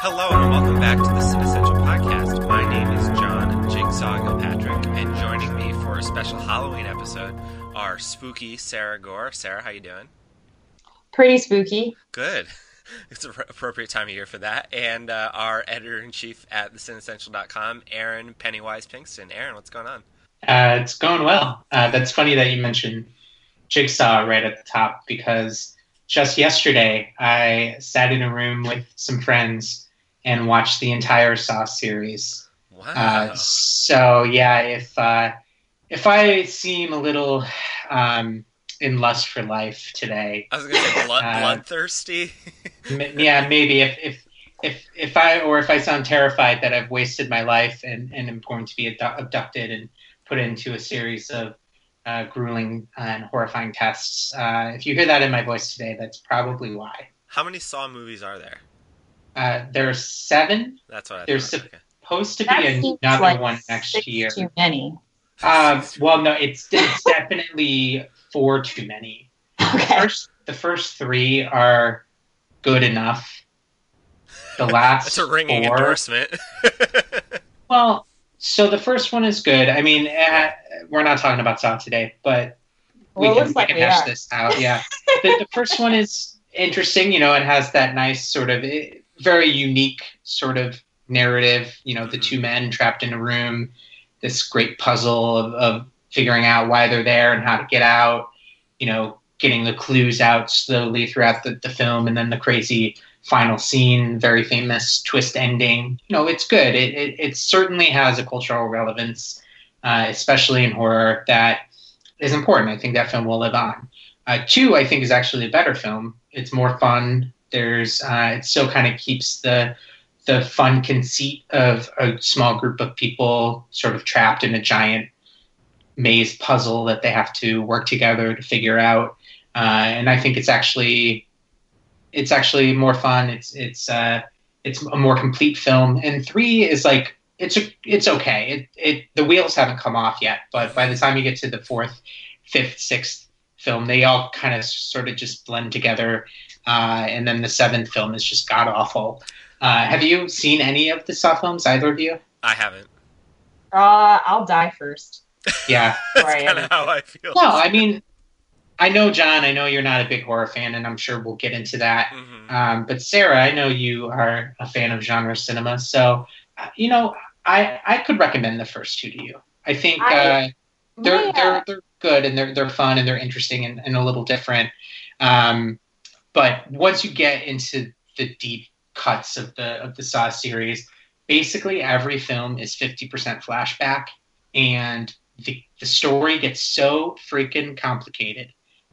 Hello and welcome back to the Cinessential Podcast. My name is John Jigsaw Gilpatrick, and joining me for a special Halloween episode are spooky Sarah Gorr. Sarah, how you doing? Pretty spooky. Good. It's an appropriate time of year for that. And uh, our editor in chief at thecinessential.com, Aaron Pennywise Pinkston. Aaron, what's going on? Uh, it's going well. Uh, that's funny that you mentioned Jigsaw right at the top because just yesterday I sat in a room with some friends and watched the entire Saw series. Wow. Uh, so yeah, if uh, if I seem a little um, in lust for life today, I was going to say blood, uh, bloodthirsty. m- yeah, maybe if if if if I or if I sound terrified that I've wasted my life and and am going to be abdu- abducted and put into a series of uh, grueling and horrifying tests. Uh, if you hear that in my voice today, that's probably why. How many Saw movies are there? Uh, there are seven. That's what I There's thought. Okay. Supposed to be seems another like one next six year. Too many. Um, well, no, it's, it's definitely four too many. The Okay. first, the first three are good enough. The last That's a ringing four, endorsement. Well, so the first one is good. I mean, uh, we're not talking about Saw today, but we Well, it can, looks we like can we hash are. this out. Yeah, the, the first one is interesting. You know, it has that nice sort of eh, very unique sort of narrative. You know, the two men trapped in a room, this great puzzle of, of figuring out why they're there and how to get out. You know, getting the clues out slowly throughout the, the film, and then the crazy final scene, very famous twist ending. You know, it's good. It, it, it certainly has a cultural relevance, uh, especially in horror, that is important. I think that film will live on. Uh, two, I think, is actually a better film. It's more fun. There's, uh, it still kind of keeps the the fun conceit of a small group of people sort of trapped in a giant maze puzzle that they have to work together to figure out. Uh, and I think it's actually it's actually more fun. It's it's uh, it's a more complete film. And three is like it's a, it's okay. It it the wheels haven't come off yet, but by the time you get to the fourth, fifth, sixth film, they all kind of sort of just blend together. Uh, and then the seventh film is just god awful. Uh, have you seen any of the Saw films, either of you? I haven't. Uh, I'll die first. Yeah. That's Right, kind I of how I feel. No, I mean, I know John. I know you're not a big horror fan, and I'm sure we'll get into that. Mhm. Um, but Sarah, I know you are a fan of genre cinema, so uh, you know I I could recommend the first two to you. I think I- uh, they're My, uh, they're they're good and they're they're fun and they're interesting and, and a little different. Um, but once you get into the deep cuts of the of the Saw series, basically every film is fifty percent flashback, and the the story gets so freaking complicated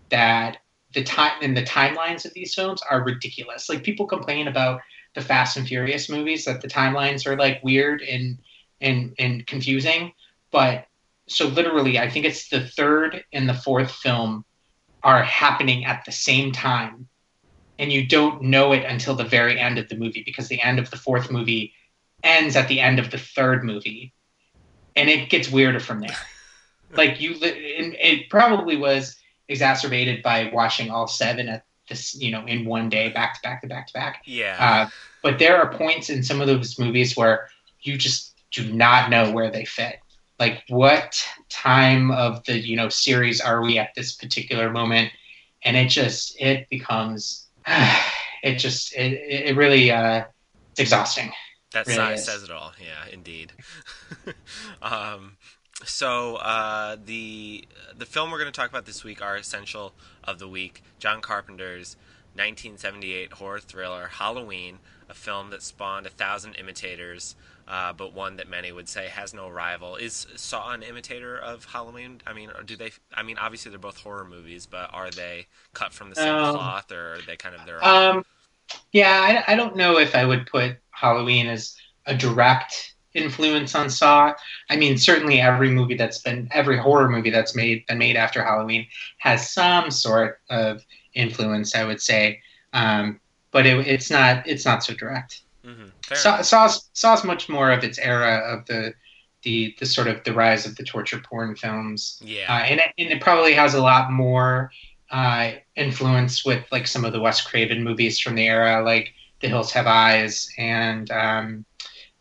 that the time and the timelines of these films are ridiculous. Like people complain about the Fast and Furious movies that the timelines are like weird and and and confusing, but so literally I think it's the third and the fourth film are happening at the same time and you don't know it until the very end of the movie because the end of the fourth movie ends at the end of the third movie and it gets weirder from there like you and it probably was exacerbated by watching all seven at this you know in one day back to back to back to back Yeah. uh, but there are points in some of those movies where you just do not know where they fit like what time of the you know series are we at this particular moment and it just it becomes it just it, it really uh it's exhausting That really size is. says it all. Yeah, indeed. um, so uh, the the film we're going to talk about this week, our essential of the week, John Carpenter's 1978 horror thriller Halloween, a film that spawned a thousand imitators, uh, but one that many would say has no rival. Is Saw an imitator of Halloween? I mean, do they? I mean, obviously they're both horror movies, but are they cut from the same Um, cloth, or are they kind of their own? Um, yeah, I, I don't know if I would put Halloween as a direct influence on Saw. I mean, certainly every movie that's been every horror movie that's made been made after Halloween has some sort of influence. I would say, um, but it, it's not it's not so direct. Mm-hmm. Saw, enough. Saw Saw's much more of its era of the the the sort of the rise of the torture porn films, Yeah. uh, and it, and it probably has a lot more uh, influence with like some of the Wes Craven movies from the era, like The Hills Have Eyes and um,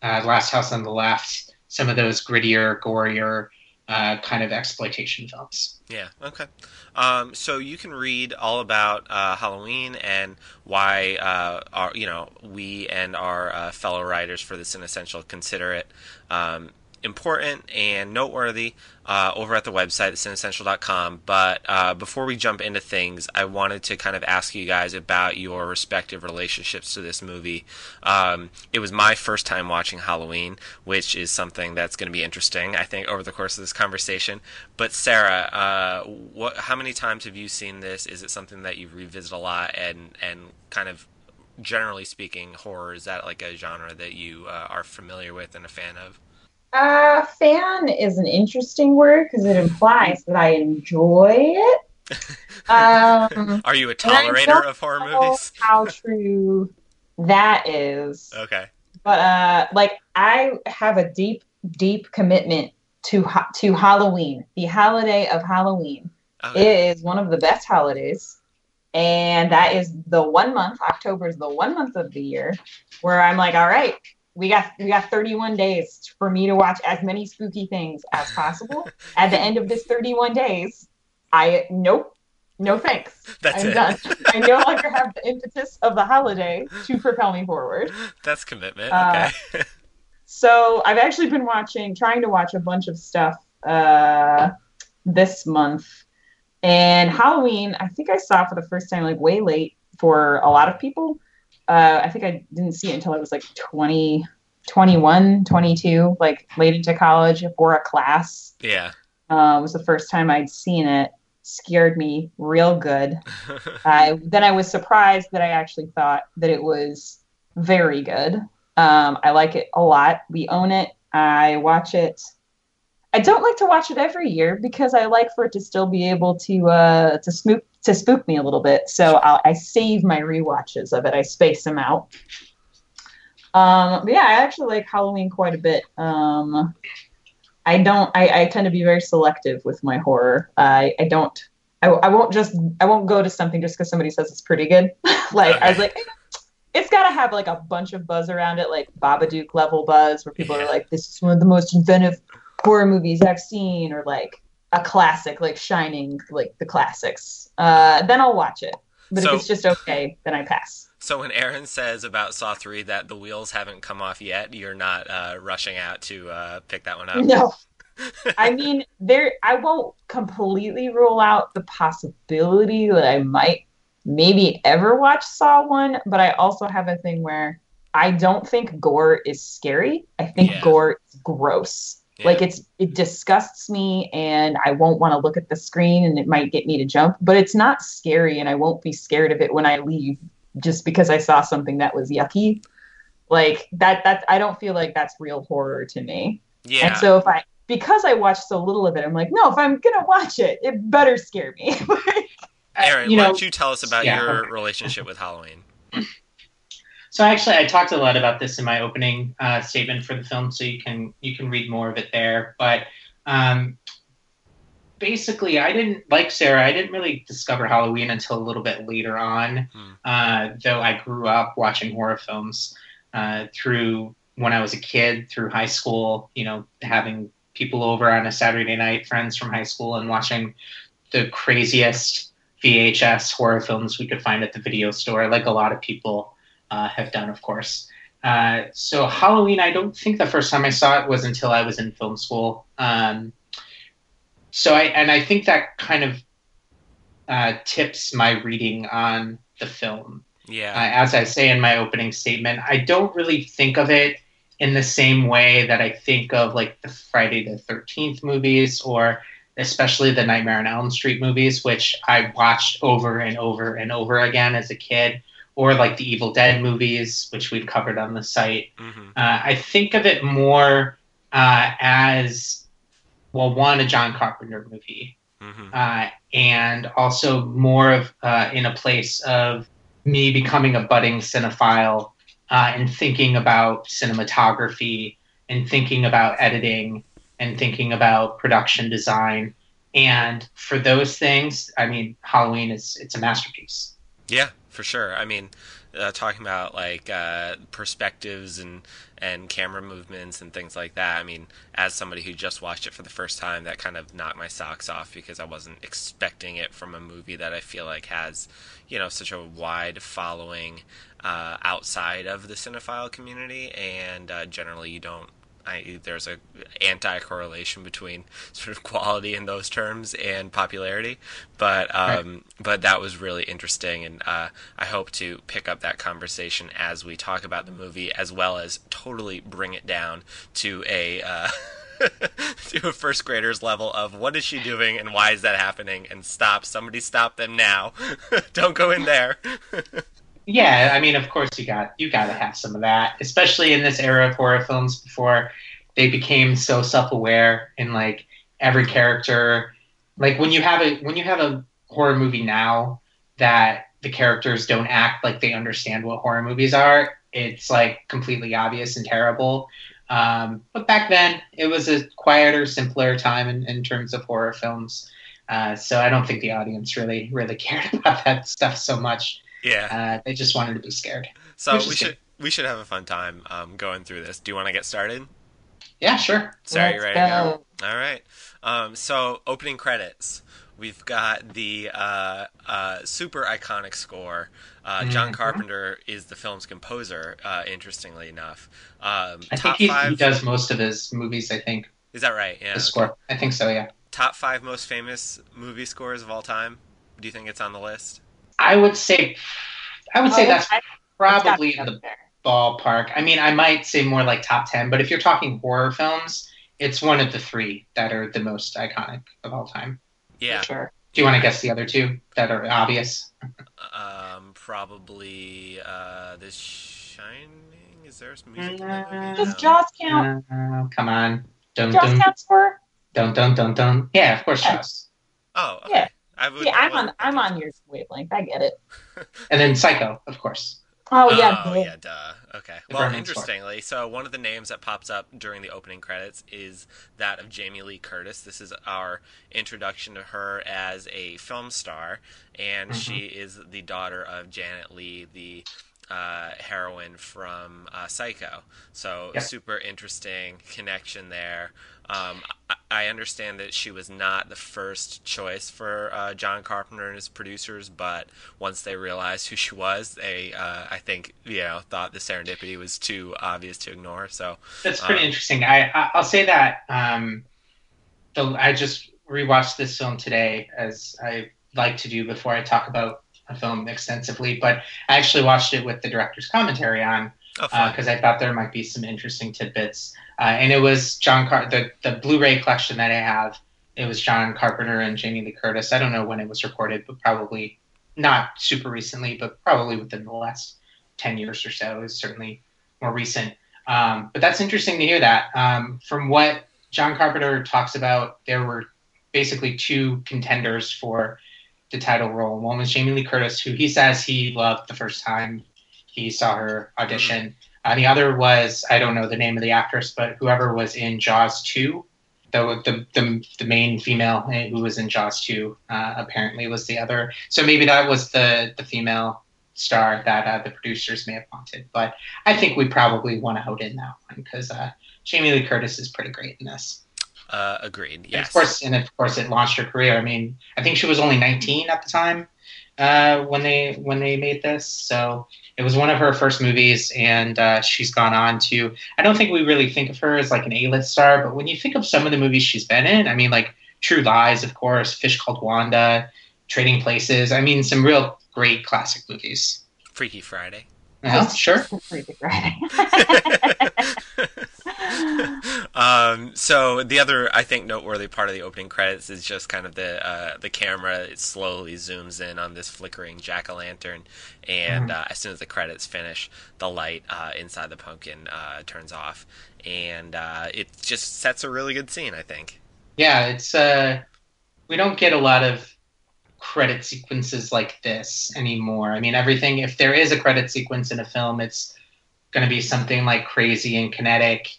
uh, Last House on the Left. Some of those grittier, gorier uh, kind of exploitation films. Yeah. Okay. Um, so you can read all about uh, Halloween and why uh, our, you know, we and our uh, fellow writers for this Essential consider it um, important and noteworthy uh, over at the website, thecinessential.com. But uh, before we jump into things, I wanted to kind of ask you guys about your respective relationships to this movie. Um, it was my first time watching Halloween, which is something that's going to be interesting, I think, over the course of this conversation. But Sarah, uh, what? How many times have you seen this? Is it something that you revisit a lot, and and kind of generally speaking, horror is that like a genre that you uh, are familiar with and a fan of? Uh, fan is an interesting word because it implies that I enjoy it. Um, Are you a tolerator of horror know movies? how true that is. Okay. But uh, like I have a deep, deep commitment to ha- to Halloween, the holiday of Halloween. okay. It is one of the best holidays, and that is the one month. October is the one month of the year where I'm like, all right, we got we got 31 days for me to watch as many spooky things as possible. At the end of this 31 days, I nope, no thanks. That's I'm it. done. I no longer have the impetus of the holiday to propel me forward. That's commitment. Uh, okay. So I've actually been watching, trying to watch a bunch of stuff uh, this month. And Halloween, I think I saw for the first time like way late for a lot of people. Uh, I think I didn't see it until I was like 20, 21, 22, like late into college for a class. yeah. Uh, was the first time I'd seen it. Scared me real good. I then I was surprised that I actually thought that it was very good. Um, I like it a lot. We own it. I watch it. I don't like to watch it every year because I like for it to still be able to uh, to spook to spook me a little bit. So I'll, I save my rewatches of it. I space them out. Um, yeah, I actually like Halloween quite a bit. Um, I don't. I, I tend to be very selective with my horror. I, I don't. I, I won't just. I won't go to something just because somebody says it's pretty good. like I was like, it's got to have like a bunch of buzz around it, like Babadook level buzz, where people are like, "This is one of the most inventive horror movies I've seen," or like a classic, like Shining, like the classics. Uh, then I'll watch it. But So- if it's just okay, then I pass. So when Aaron says about Saw Three that the wheels haven't come off yet, you're not uh, rushing out to uh, pick that one up. No. I mean, there. I won't completely rule out the possibility that I might maybe ever watch Saw one, but I also have a thing where I don't think gore is scary. I think Yeah. gore is gross. Yeah. Like it's it disgusts me, and I won't want to look at the screen, and it might get me to jump. But it's not scary, and I won't be scared of it when I leave, just because I saw something that was yucky. Like that. That I don't feel like that's real horror to me. yeah. And so if I because I watched so little of it, I'm like, no, if I'm gonna watch it, it better scare me. Aaron, you why know, don't you tell us about yeah, your relationship with Halloween? So actually, I talked a lot about this in my opening uh, statement for the film, so you can you can read more of it there. But um, basically, I didn't like Sarah. I didn't really discover Halloween until a little bit later on. Hmm. Uh, though I grew up watching horror films uh, through when I was a kid, through high school. You know, having people over on a Saturday night, friends from high school, and watching the craziest VHS horror films we could find at the video store, like a lot of people uh, have done, of course. Uh, so Halloween, I don't think the first time I saw it was until I was in film school. Um, so I and I think that kind of uh, tips my reading on the film. Uh, Yeah. as I say in my opening statement, I don't really think of it in the same way that I think of like the Friday the Thirteenth movies or especially the Nightmare on Elm Street movies, which I watched over and over and over again as a kid, or like the Evil Dead movies, which we've covered on the site. hmm Uh, I think of it more uh, as, well, one, a John Carpenter movie, hmm uh, and also more of uh, in a place of me becoming a budding cinephile uh, and thinking about cinematography and thinking about editing and thinking about production design. And for those things, I mean, Halloween is it's a masterpiece. Yeah, for sure. I mean, uh, talking about like uh, perspectives and and camera movements and things like that. I mean, as somebody who just watched it for the first time, that kind of knocked my socks off because I wasn't expecting it from a movie that I feel like has, you know, such a wide following uh, outside of the cinephile community, and uh, generally you don't I, there's a anti correlation between sort of quality in those terms and popularity, but um, right. but that was really interesting, and uh, I hope to pick up that conversation as we talk about the movie, as well as totally bring it down to a. Uh, to a first grader's level of what is she doing and why is that happening? And stop. Somebody stop them now. Don't go in there yeah, I mean, of course you got you got to have some of that, especially in this era of horror films before they became so self-aware in like every character. Like when you have a when you have a horror movie now that the characters don't act like they understand what horror movies are, it's like completely obvious and terrible. Um, but back then, it was a quieter, simpler time in, in terms of horror films. Uh, so I don't think the audience really really cared about that stuff so much. Yeah. Uh, they just wanted to be scared. So we should we should have a fun time um, going through this. Do you want to get started? Yeah, sure. Sorry, you ready go. go? All right. Um, so opening credits. We've got the uh, uh, super iconic score. Uh, John mm-hmm. Carpenter is the film's composer. Uh, interestingly enough, um, I think he, five... he, does most of his movies. I think. Is that right? Yeah. The score. I think so. Yeah. Top five most famous movie scores of all time. Do you think it's on the list? I would say, I would say that's probably in the ballpark. I mean, I might say more like top ten, but if you're talking horror films, it's one of the three that are the most iconic of all time. Yeah. Sure. Do you want to guess the other two that are obvious? Um, probably uh, The Shining. Is there some music in that movie? Does Jaws count? Uh, come on. Dun, Jaws dun, counts for? Dun dun dun dun. Yeah, of course, Jaws. Oh, okay. yeah. I would, yeah, I'm on. I'm on your wavelength. I get it. and then Psycho, of course. Oh yeah. Oh yeah. Duh. Okay. The well, interestingly, so one of the names that pops up during the opening credits is that of Jamie Lee Curtis. This is our introduction to her as a film star, and mm-hmm. she is the daughter of Janet Leigh, the uh, heroine from uh, Psycho. So yep. super interesting connection there. Um, I understand that she was not the first choice for uh, John Carpenter and his producers, but once they realized who she was, they, uh, I think, you know, thought the serendipity was too obvious to ignore. So that's pretty um, interesting. I, I will say that um, the, I just rewatched this film today, as I like to do before I talk about a film extensively. But I actually watched it with the director's commentary on because oh, uh, I thought there might be some interesting tidbits. Uh, and it was John Car- the the Blu-ray collection that I have. It was John Carpenter and Jamie Lee Curtis. I don't know when it was recorded, but probably not super recently, but probably within the last ten years or so. is certainly more recent. Um, but that's interesting to hear that. Um, from what John Carpenter talks about, there were basically two contenders for the title role. One was Jamie Lee Curtis, who he says he loved the first time he saw her audition. Mm-hmm. The other was I don't know the name of the actress, but whoever was in Jaws two, the the the, the main female who was in Jaws two uh, apparently was the other. So maybe that was the the female star that uh, the producers may have wanted. But I think we probably want to out in that one because uh, Jamie Lee Curtis is pretty great in this. Uh, agreed. Yes. And of course, and of course, it launched her career. I mean, I think she was only 19 at the time uh, when they when they made this. So it was one of her first movies, and uh, she's gone on to. I don't think we really think of her as like an A-list star, but when you think of some of the movies she's been in, I mean, like True Lies, of course, Fish Called Wanda, Trading Places. I mean, some real great classic movies. Freaky Friday. Well, sure. Freaky Friday. um, so the other, I think, noteworthy part of the opening credits is just kind of the uh, the camera. It slowly zooms in on this flickering jack o' lantern, and mm-hmm. uh, as soon as the credits finish, the light uh, inside the pumpkin uh, turns off, and uh, it just sets a really good scene. I think. Yeah, it's uh, we don't get a lot of credit sequences like this anymore. I mean, everything. If there is a credit sequence in a film, it's going to be something like crazy and kinetic,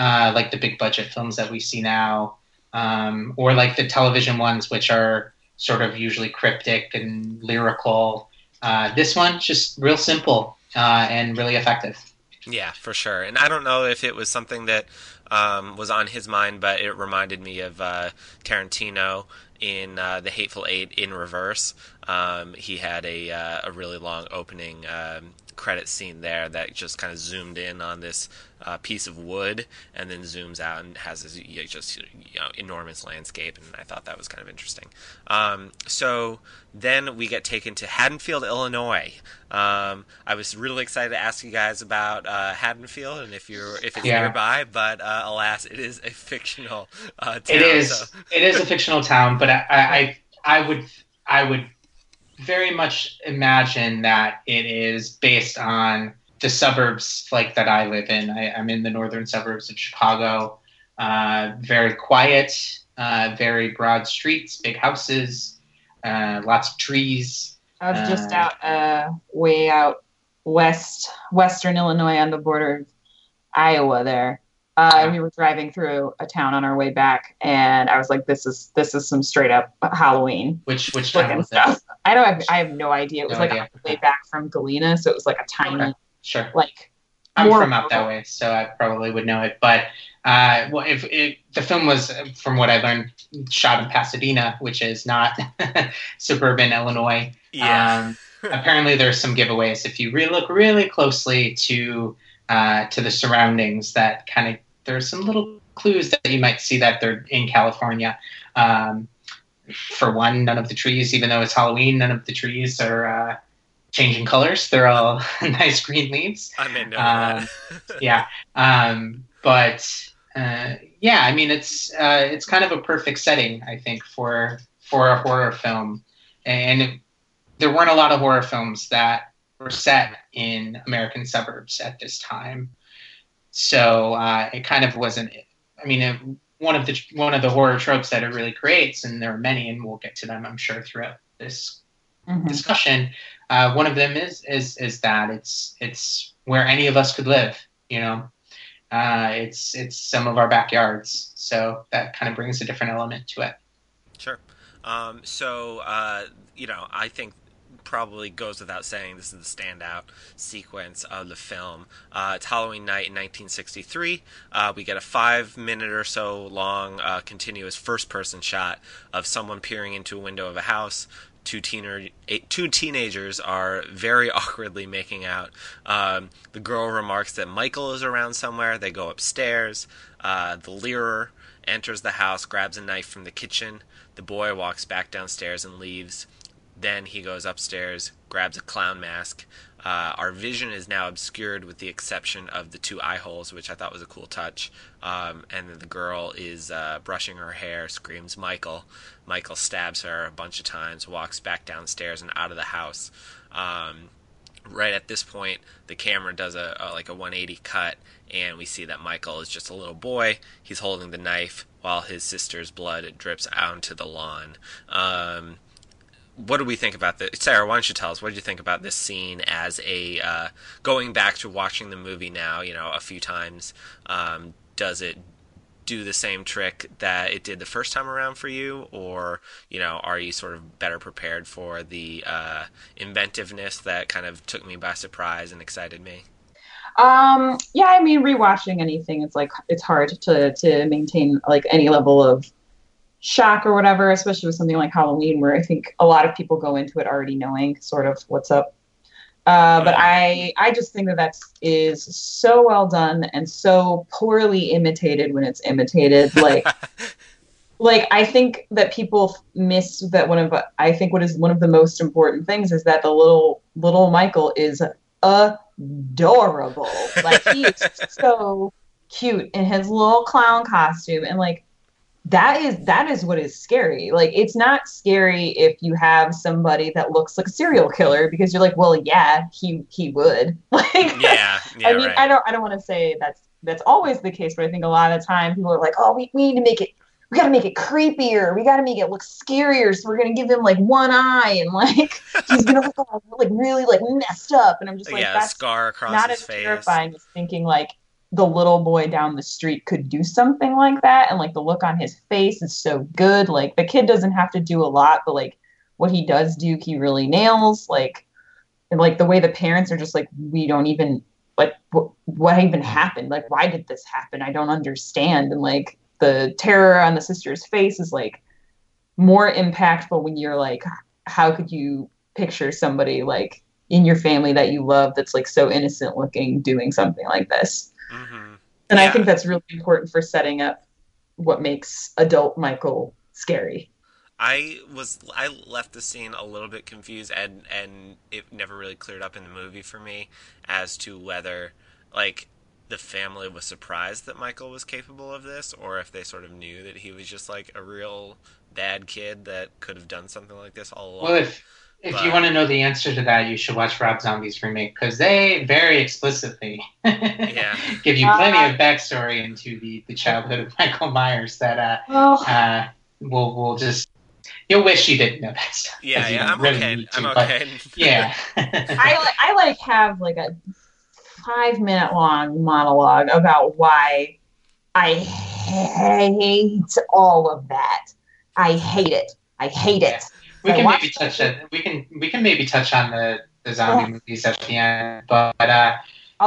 uh, like the big budget films that we see now, um, or like the television ones, which are sort of usually cryptic and lyrical. Uh, this one just real simple uh, and really effective. Yeah, for sure. And I don't know if it was something that um, was on his mind, but it reminded me of uh, Tarantino in uh, The Hateful Eight in reverse. Um, he had a uh, a really long opening um, credit scene there that just kind of zoomed in on this uh, piece of wood and then zooms out and has this you know, just you know, enormous landscape and I thought that was kind of interesting. Um, so then we get taken to Haddonfield, Illinois. Um, I was really excited to ask you guys about uh, Haddonfield and if you're if it's yeah. nearby, but uh, alas, it is a fictional uh, town. It is. So. it is a fictional town, but I, I I would I would very much imagine that it is based on the suburbs like that I live in. I, am in the northern suburbs of Chicago. Uh, very quiet, uh, very broad streets, big houses, uh, lots of trees. I was just uh, out uh, way out west, western Illinois on the border of Iowa there. Uh, yeah. We were driving through a town on our way back, and I was like, "This is this is some straight up Halloween." Which which town was stuff. I don't have I have no idea. It was no like idea. on the way back from Galena, so it was like a tiny, okay. sure, like. I'm from out that way, so I probably would know it. But uh, well, if, if, the film was, from what I learned, shot in Pasadena, which is not suburban Illinois. Yeah. Um, apparently, there's some giveaways if you really look really closely to uh, to the surroundings. That kind of there's some little clues that you might see that they're in California. Um, for one, none of the trees, even though it's Halloween, none of the trees are uh, changing colors. They're all nice green leaves. I may know um, yeah, um, but uh, yeah, I mean it's uh, it's kind of a perfect setting, I think, for for a horror film, and it, there weren't a lot of horror films that were set in American suburbs at this time. So uh, it kind of wasn't. I mean, it, one of the one of the horror tropes that it really creates, and there are many, and we'll get to them, I'm sure, throughout this mm-hmm. discussion. Uh, one of them is is is that it's it's where any of us could live. You know, uh, it's it's some of our backyards, so that kind of brings a different element to it. Sure. Um, so uh, you know, I think probably goes without saying this is the standout sequence of the film. Uh, it's Halloween night in 1963. Uh, we get a five minute or so long uh, continuous first person shot of someone peering into a window of a house. Two, teener, two teenagers are very awkwardly making out. Um, the girl remarks that Michael is around somewhere. They go upstairs. Uh, the Leerer enters the house, grabs a knife from the kitchen. The boy walks back downstairs and leaves. Then he goes upstairs, grabs a clown mask. Uh, our vision is now obscured with the exception of the two eye holes, which I thought was a cool touch. Um, and then the girl is uh, brushing her hair, screams Michael. Michael stabs her a bunch of times, walks back downstairs and out of the house. Um, right at this point, the camera does a, a, like a 180 cut, and we see that Michael is just a little boy. He's holding the knife while his sister's blood drips onto the lawn. Um, what do we think about this? Sarah, why don't you tell us? What did you think about this scene as a uh, going back to watching the movie now? You know, a few times. Um, does it do the same trick that it did the first time around for you, or you know, are you sort of better prepared for the uh, inventiveness that kind of took me by surprise and excited me? Um, yeah, I mean, rewatching anything, it's like it's hard to to maintain like any level of shock or whatever, especially with something like Halloween, where I think a lot of people go into it already knowing sort of what's up. Uh, but I, I just think that that is so well done and so poorly imitated when it's imitated. Like, like I think that people miss that one of I think what is one of the most important things is that the little little Michael is adorable. Like he is so cute in his little clown costume and like that is that is what is scary like it's not scary if you have somebody that looks like a serial killer because you're like well yeah he he would like yeah, yeah i mean right. i don't i don't want to say that's that's always the case but i think a lot of the time people are like oh we, we need to make it we got to make it creepier. We got to make it look scarier. So we're gonna give him like one eye and like he's gonna look all, like really like messed up. And I'm just like, yeah, a that's scar across not his as face. terrifying as thinking like the little boy down the street could do something like that. And like the look on his face is so good. Like the kid doesn't have to do a lot but like what he does do he really nails. Like and like the way the parents are just like we don't even like what, what even happened? Like why did this happen? I don't understand. And like the terror on the sister's face is like more impactful when you're like how could you picture somebody like in your family that you love that's like so innocent looking doing something like this hmm and i think that's really important for setting up what makes adult michael scary I was I left the scene a little bit confused and and it never really cleared up in the movie for me as to whether like the family was surprised that Michael was capable of this or if they sort of knew that he was just like a real bad kid that could have done something like this all along. Well, if if But- you want to know the answer to that, you should watch Rob Zombie's remake because they very explicitly yeah. give you plenty of backstory into the, the childhood of Michael Myers that uh, oh uh, will will just you'll wish you didn't know that stuff. Yeah, 'cause you yeah, I'm really okay. to, I'm okay. yeah. I I like have like a five minute long monologue about why I hate all of that. I hate it. I hate it. We I can maybe touch that. We can we can maybe touch on the the zombie movies at the end, but uh,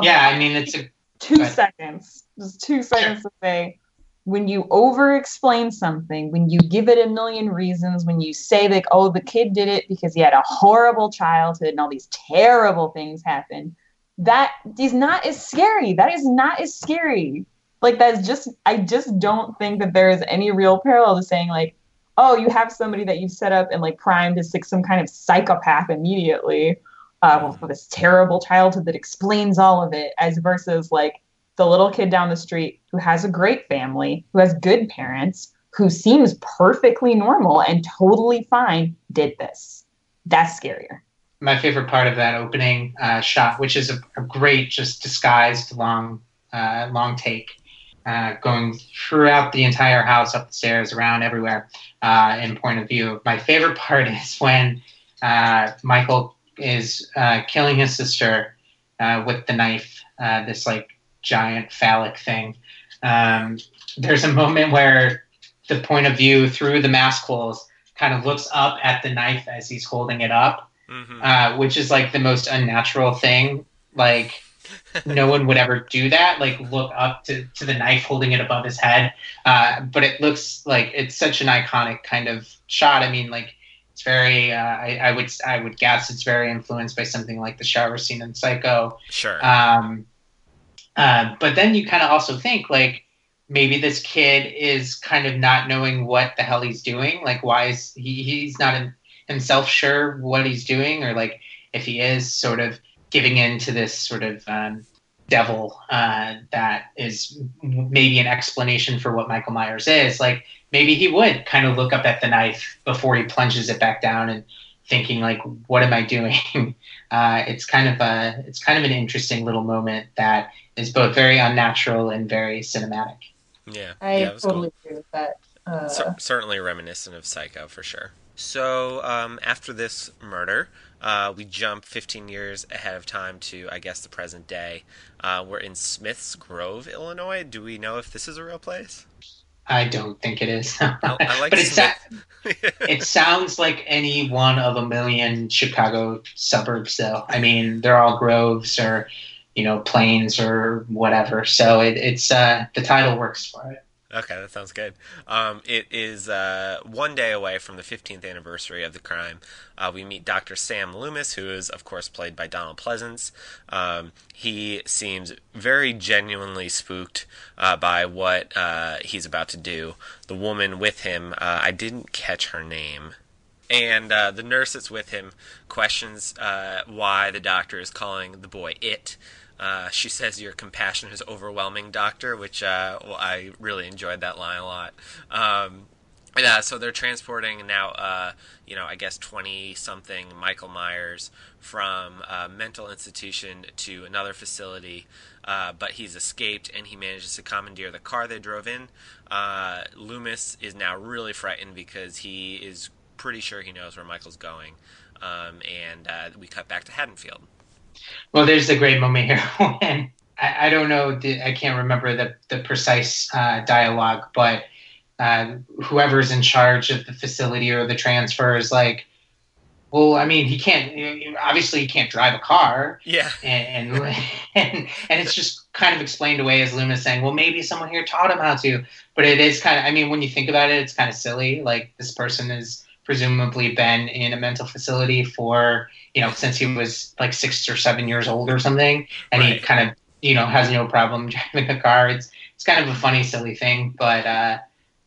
yeah, I mean it's a two Right. seconds, just two seconds to say when you over explain something, when you give it a million reasons, when you say like, oh, the kid did it because he had a horrible childhood and all these terrible things happened, that is not as scary. That is not as scary. Like that's just I just don't think that there is any real parallel to saying like, oh, you have somebody that you've set up and like primed as like some kind of psychopath immediately uh, with this terrible childhood that explains all of it, as versus like the little kid down the street who has a great family, who has good parents, who seems perfectly normal and totally fine, did this. That's scarier. my favorite part of that opening uh, shot, which is a, a great, just disguised long, uh, long take, uh, going throughout the entire house, up the stairs, around everywhere, uh, in point of view. My favorite part is when uh, Michael is uh, killing his sister uh, with the knife, uh, this like giant phallic thing. Um, there's a moment where the point of view through the mask holes kind of looks up at the knife as he's holding it up hmm uh, which is like the most unnatural thing. Like no one would ever do that. Like look up to, to the knife holding it above his head. Uh, but it looks like it's such an iconic kind of shot. I mean, like it's very. Uh, I, I would I would guess it's very influenced by something like the shower scene in Psycho. Sure. Um, uh, but then you kind of also think like maybe this kid is kind of not knowing what the hell he's doing. Like why is he? He's not in, himself sure what he's doing, or like if he is sort of giving in to this sort of um, devil uh, that is maybe an explanation for what Michael Myers is. Like maybe he would kind of look up at the knife before he plunges it back down and thinking like, "What am I doing?" Uh, it's kind of a it's kind of an interesting little moment that is both very unnatural and very cinematic. yeah. I yeah, totally cool. agree with that. Uh, Cer- certainly reminiscent of Psycho for sure. So um, after this murder, uh, we jump 15 years ahead of time to, I guess, the present day. Uh, we're in Smiths Grove, Illinois. Do we know if this is a real place? I don't think it is, I, I like but it, sa- it sounds like any one of a million Chicago suburbs. Though I mean, they're all groves or you know plains or whatever. So it, it's uh, the title works for it. Okay, that sounds good. Um, it is uh, one day away from the 15th anniversary of the crime. Uh, we meet Dr. Sam Loomis, who is, of course, played by Donald Pleasence. Um, he seems very genuinely spooked uh, by what uh, he's about to do. The woman with him, uh, I didn't catch her name. And uh, the nurse that's with him questions uh, why the doctor is calling the boy it. Uh, she says your compassion is overwhelming, doctor, which uh, well, I really enjoyed that line a lot. Um, and, uh, so they're transporting now, uh, you know, I guess twenty something Michael Myers from a mental institution to another facility. uh, but he's escaped and he manages to commandeer the car they drove in. Uh, Loomis is now really frightened because he is pretty sure he knows where Michael's going. Um, and uh, we cut back to Haddonfield. Well, there's a great moment here when I, I don't know, the, I can't remember the, the precise uh, dialogue, but uh, whoever's in charge of the facility or the transfer is like, well, I mean, he can't. Obviously, he can't drive a car. Yeah. And and and, and it's just kind of explained away as Loomis saying, "Well, maybe someone here taught him how to." But it is kind of. I mean, when you think about it, it's kind of silly. Like this person has presumably been in a mental facility for you know since he was like six or seven years old or something, and Right. he kind of you know has no problem driving a car. It's it's kind of a funny, silly thing, but. uh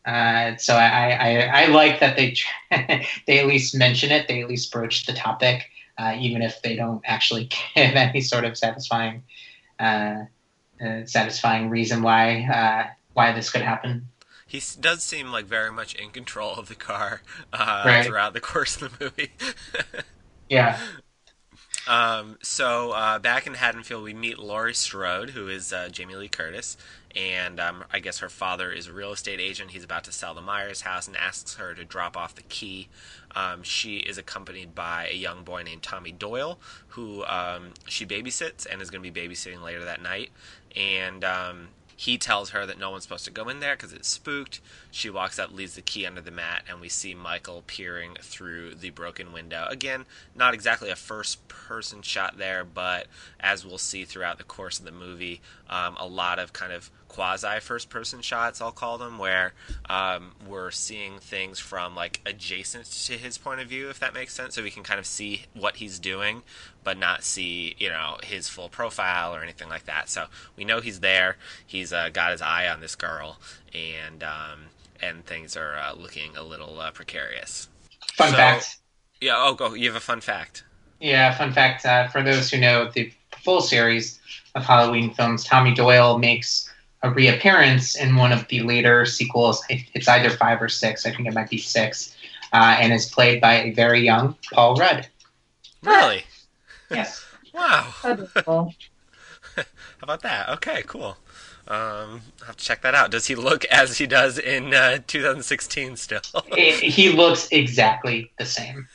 uh, so I, I, I like that they they at least mention it. They at least broach the topic, uh, even if they don't actually give any sort of satisfying uh, uh, satisfying reason why uh, why this could happen. He does seem like very much in control of the car uh, Right. throughout the course of the movie. Yeah, Um, so uh, back in Haddonfield, we meet Laurie Strode, who is uh, Jamie Lee Curtis, and um, I guess her father is a real estate agent. He's about to sell the Myers house and asks her to drop off the key. Um, she is accompanied by a young boy named Tommy Doyle, who um, she babysits and is going to be babysitting later that night. And um, he tells her that no one's supposed to go in there because it's spooked. She walks up, leaves the key under the mat, and we see Michael peering through the broken window. Again, not exactly a first person shot there, but as we'll see throughout the course of the movie, um, a lot of kind of quasi first person shots, I'll call them, where um, we're seeing things from like adjacent to his point of view, if that makes sense. So we can kind of see what he's doing, but not see, you know, his full profile or anything like that. So we know he's there. He's uh, got his eye on this girl, and um, and things are uh, looking a little uh, precarious. fun So- fact. Yeah. Oh, go. You have a fun fact. Yeah, fun fact. Uh, for those who know the full series of Halloween films, Tommy Doyle makes a reappearance in one of the later sequels. It's either five or six. I think it might be six, uh, and is played by a very young Paul Rudd. Really? Yes. Wow. How about that? Okay, cool. Um, I'll have to check that out. Does he look as he does in uh, 2016 still? It- he looks exactly the same.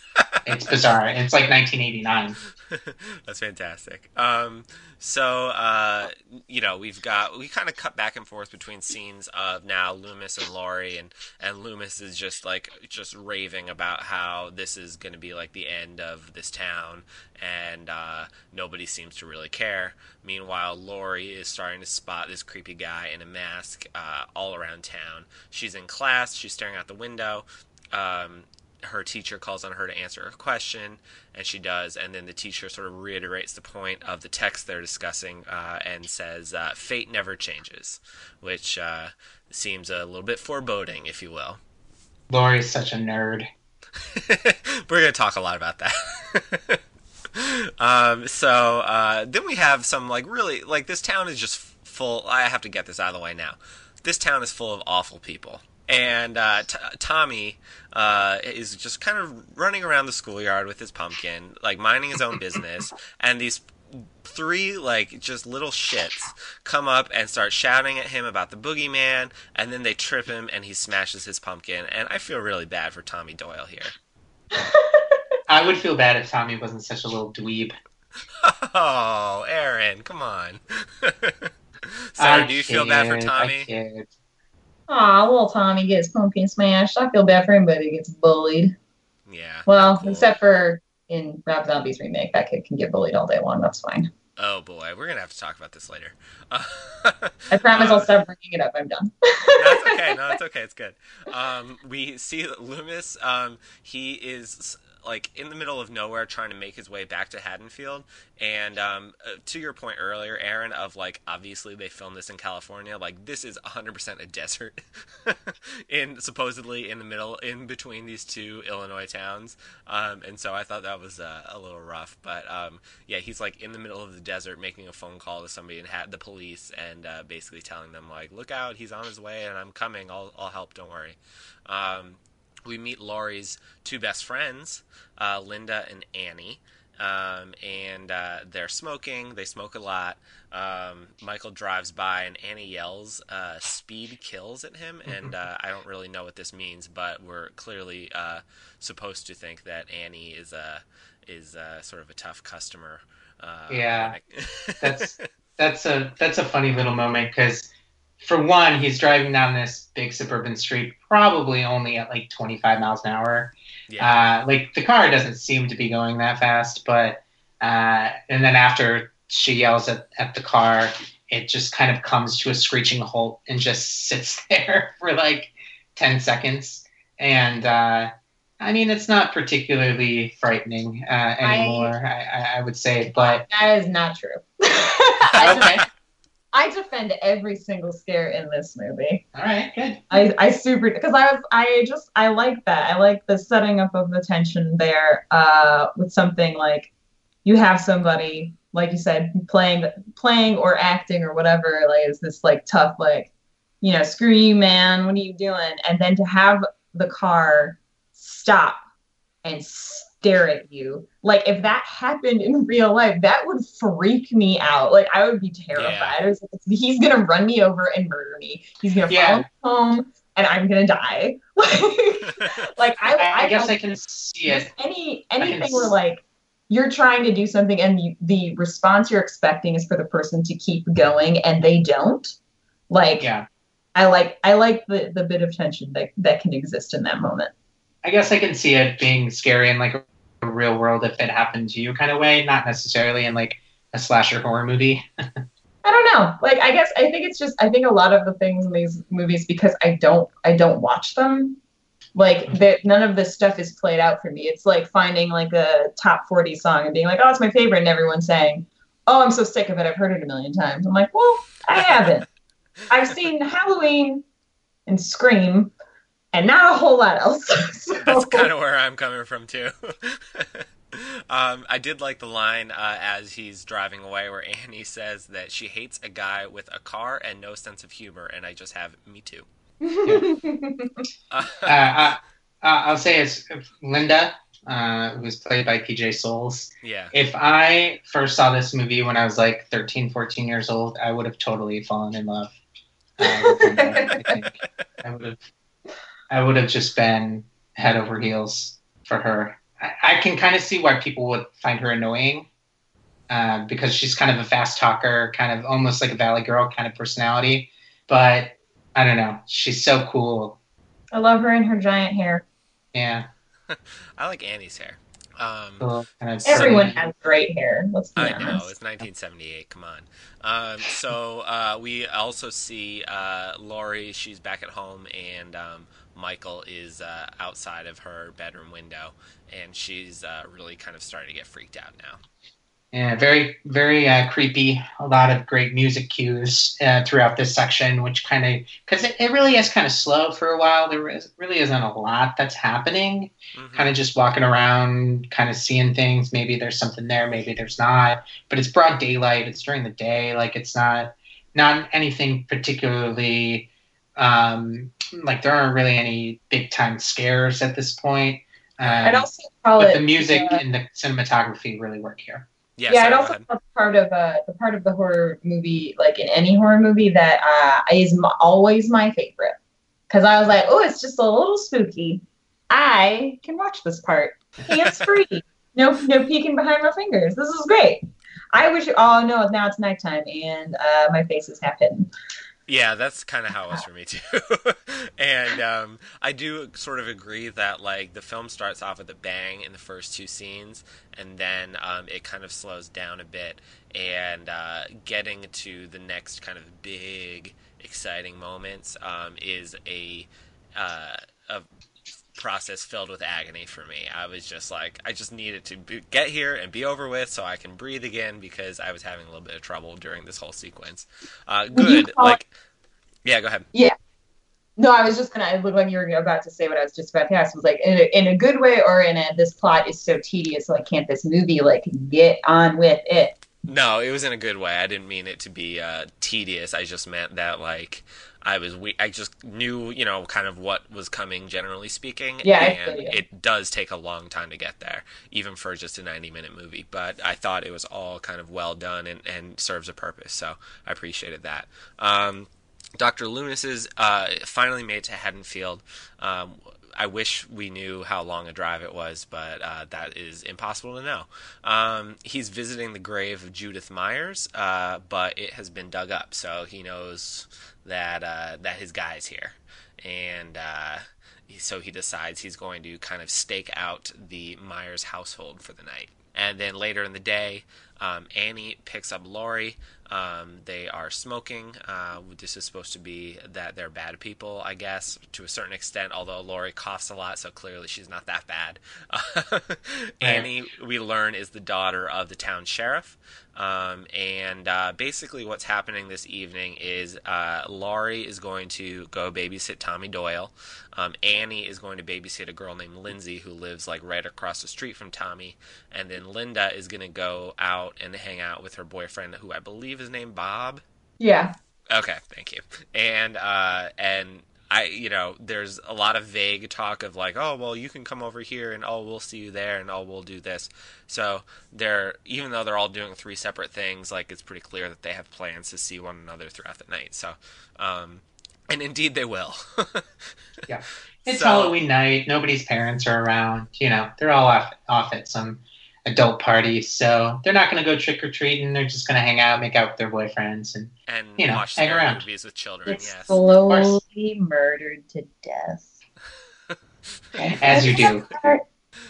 It's bizarre. It's like 1989. That's fantastic. Um, so uh, you know, we've got we kind of cut back and forth between scenes of now Loomis and Laurie, and and Loomis is just like just raving about how this is going to be like the end of this town, and uh, nobody seems to really care. Meanwhile, Laurie is starting to spot this creepy guy in a mask uh, all around town. She's in class. She's staring out the window. Um, her teacher calls on her to answer a question, and she does. And then the teacher sort of reiterates the point of the text they're discussing uh, and says, uh, "Fate never changes," which uh, seems a little bit foreboding, if you will. Laurie's such a nerd. We're going to talk a lot about that. um, so uh, then we have some like really like this town is just full. I have to get this out of the way now. This town is full of awful people. And uh, t- Tommy uh, is just kind of running around the schoolyard with his pumpkin, like minding his own business. And these three like just little shits come up and start shouting at him about the boogeyman and then they trip him and he smashes his pumpkin and i feel really bad for tommy doyle here I would feel bad if Tommy wasn't such a little dweeb. oh aaron come on sorry I do you feel bad for kid, I tommy kid. Aw, little Tommy gets pumpkin smashed. I feel bad for anybody who gets bullied. yeah Well, cool. except for in Rob Zombie's remake, that kid can get bullied all day long. That's fine. oh boy we're gonna have to talk about this later I promise I'll Uh, stop bringing it up. I'm done. That's okay. No, it's okay. It's good. Um, we see Loomis. Um, he is like in the middle of nowhere, trying to make his way back to Haddonfield. And um, uh, to your point earlier, Aaron, of like obviously they filmed this in California. Like this is 100% a desert, in supposedly in the middle, in between these two Illinois towns. Um, and so I thought that was uh, a little rough. But um, yeah, he's like in the middle of the desert, making a phone call to somebody and had the police, and uh, basically telling them like, "Look out, he's on his way, and I'm coming. I'll I'll help. Don't worry." Um, we meet Laurie's two best friends, uh, Linda and Annie. um, and uh, they're smoking. They smoke a lot. Um, Michael drives by, and Annie yells, uh, "Speed kills" at him, and uh, I don't really know what this means, but we're clearly uh, supposed to think that Annie is a is a, sort of a tough customer. Uh, Yeah. That's that's a that's a funny little moment because for one, he's driving down this big suburban street, probably only at like 25 miles an hour. yeah. Uh, like the car doesn't seem to be going that fast, but uh, and then after she yells at, at the car, it just kind of comes to a screeching halt and just sits there for like 10 seconds. And uh, I mean, it's not particularly frightening uh, anymore, I, I, I would say, but That is not true. I, okay. I defend every single scare in this movie. All right, good. I, I super because I was I just I like that. I like the setting up of the tension there uh, with something like you have somebody like you said playing playing or acting or whatever like is this like tough like you know screw you man what are you doing and then to have the car stop and stare at you. Like if that happened in real life that would freak me out. Like I would be terrified. I was like, he's gonna run me over and murder me. He's gonna Yeah. follow me home and I'm gonna die. Like I, I, I guess I can see it. any anything where like you're trying to do something and you, the response you're expecting is for the person to keep going and they don't. Like Yeah. i like i like the the bit of tension that that can exist in that moment. I guess I can see it being scary in like a real world if it happened to you kind of way, not necessarily in like a slasher horror movie. i don't know. Like i guess i think it's just i think a lot of the things in these movies because i don't i don't watch them like mm-hmm. that none of this stuff is played out for me. It's like finding like a top 40 song and being like oh it's my favorite and everyone saying oh i'm so sick of it. I've heard it a million times. I'm like well i haven't. I've seen halloween and scream and not a whole lot else So- That's kind of where I'm coming from too. um, I did like the line uh, as he's driving away where Annie says that she hates a guy with a car and no sense of humor, and I just have me too. Uh, Uh, I, I'll say it's Linda, uh, who was played by PJ Soles. yeah, If I first saw this movie when I was like 13, 14 years old, I would have totally fallen in love. Uh, Linda, I think I would have, I would have just been head over heels for her. I, I can kind of see why people would find her annoying, uh, because she's kind of a fast talker, kind of almost like a Valley Girl kind of personality. But I don't know, she's so cool. i love her and her giant hair Yeah, I like Annie's hair. Um, cool. Kind of everyone silly. has great hair let's be I know it's 1978. Come on. Um, so uh, we also see uh, Laurie. She's back at home, and um, Michael is uh, outside of her bedroom window, and she's uh, really kind of starting to get freaked out now. Yeah, very, very uh, creepy. A lot of great music cues uh, throughout this section, which kind of because it, it really is kind of slow for a while. There is, really isn't a lot that's happening. Mhm. Kind of just walking around, kind of seeing things. Maybe there's something there, maybe there's not. But it's broad daylight. It's during the day. Like it's not not anything particularly. Um, like there aren't really any big time scares at this point. Um, i'd also call but it the music uh, and the cinematography really work here. Yeah, yeah, I'd also ahead. call it part of uh, the part of the horror movie, like in any horror movie, that uh, is m- always my favorite. Because I was like, oh, it's just a little spooky. I can watch this part hands free, no no peeking behind my fingers. This is great. I wish. Oh no, now it's nighttime and uh, my face is half hidden. Yeah, that's kind of how it was for me too. and um, I do sort of agree that like the film starts off with a bang in the first two scenes, and then um, it kind of slows down a bit, and uh, getting to the next kind of big, exciting moments um, is a uh, a process filled with agony for me. I was just like, I just needed to be, get here and be over with so I can breathe again because I was having a little bit of trouble during this whole sequence. Uh, good, call it- like, yeah, go ahead. Yeah. No, I was just gonna. Like you were about to say what I was just about to ask. Was like in a, in a good way or in a this plot is so tedious. Like, can't this movie like get on with it? No, it was in a good way. I didn't mean it to be uh, tedious. I just meant that like I was we I just knew you know kind of what was coming generally speaking. Yeah, and it does take a long time to get there, even for just a ninety minute movie. But I thought it was all kind of well done and, and serves a purpose. So I appreciated that. Um, Dr. Loomis is uh, finally made to Haddonfield. Um, I wish we knew how long a drive it was, but uh, that is impossible to know. Um, he's visiting the grave of Judith Myers, uh, but it has been dug up, so he knows that uh, that his guy's here, and uh, so he decides he's going to kind of stake out the Myers household for the night. And then later in the day, um, Annie picks up Laurie. Um, they are smoking. Uh, this is supposed to be that they're bad people, I guess, to a certain extent, although Laurie coughs a lot, so clearly she's not that bad. Annie, we learn, is the daughter of the town sheriff. Um, and uh, basically, what's happening this evening is uh, Laurie is going to go babysit Tommy Doyle. Um, Annie is going to babysit a girl named Lindsay who lives like right across the street from Tommy. And then Linda is going to go out and hang out with her boyfriend, who I believe is name Bob. Yeah. Okay, thank you. And uh, and I, you know, there's a lot of vague talk of like, oh, well, you can come over here, and oh, we'll see you there, and oh, we'll do this. So they're even though they're all doing three separate things, like it's pretty clear that they have plans to see one another throughout the night. So, um, and indeed they will. Yeah. It's So- Halloween night. Nobody's parents are around. You know, they're all off off at some adult party, so they're not going to go trick or treating. They're just going to hang out, make out with their boyfriends, and and You know, watch hang scary around. movies with children. It's yes. slowly murdered to death. as you do.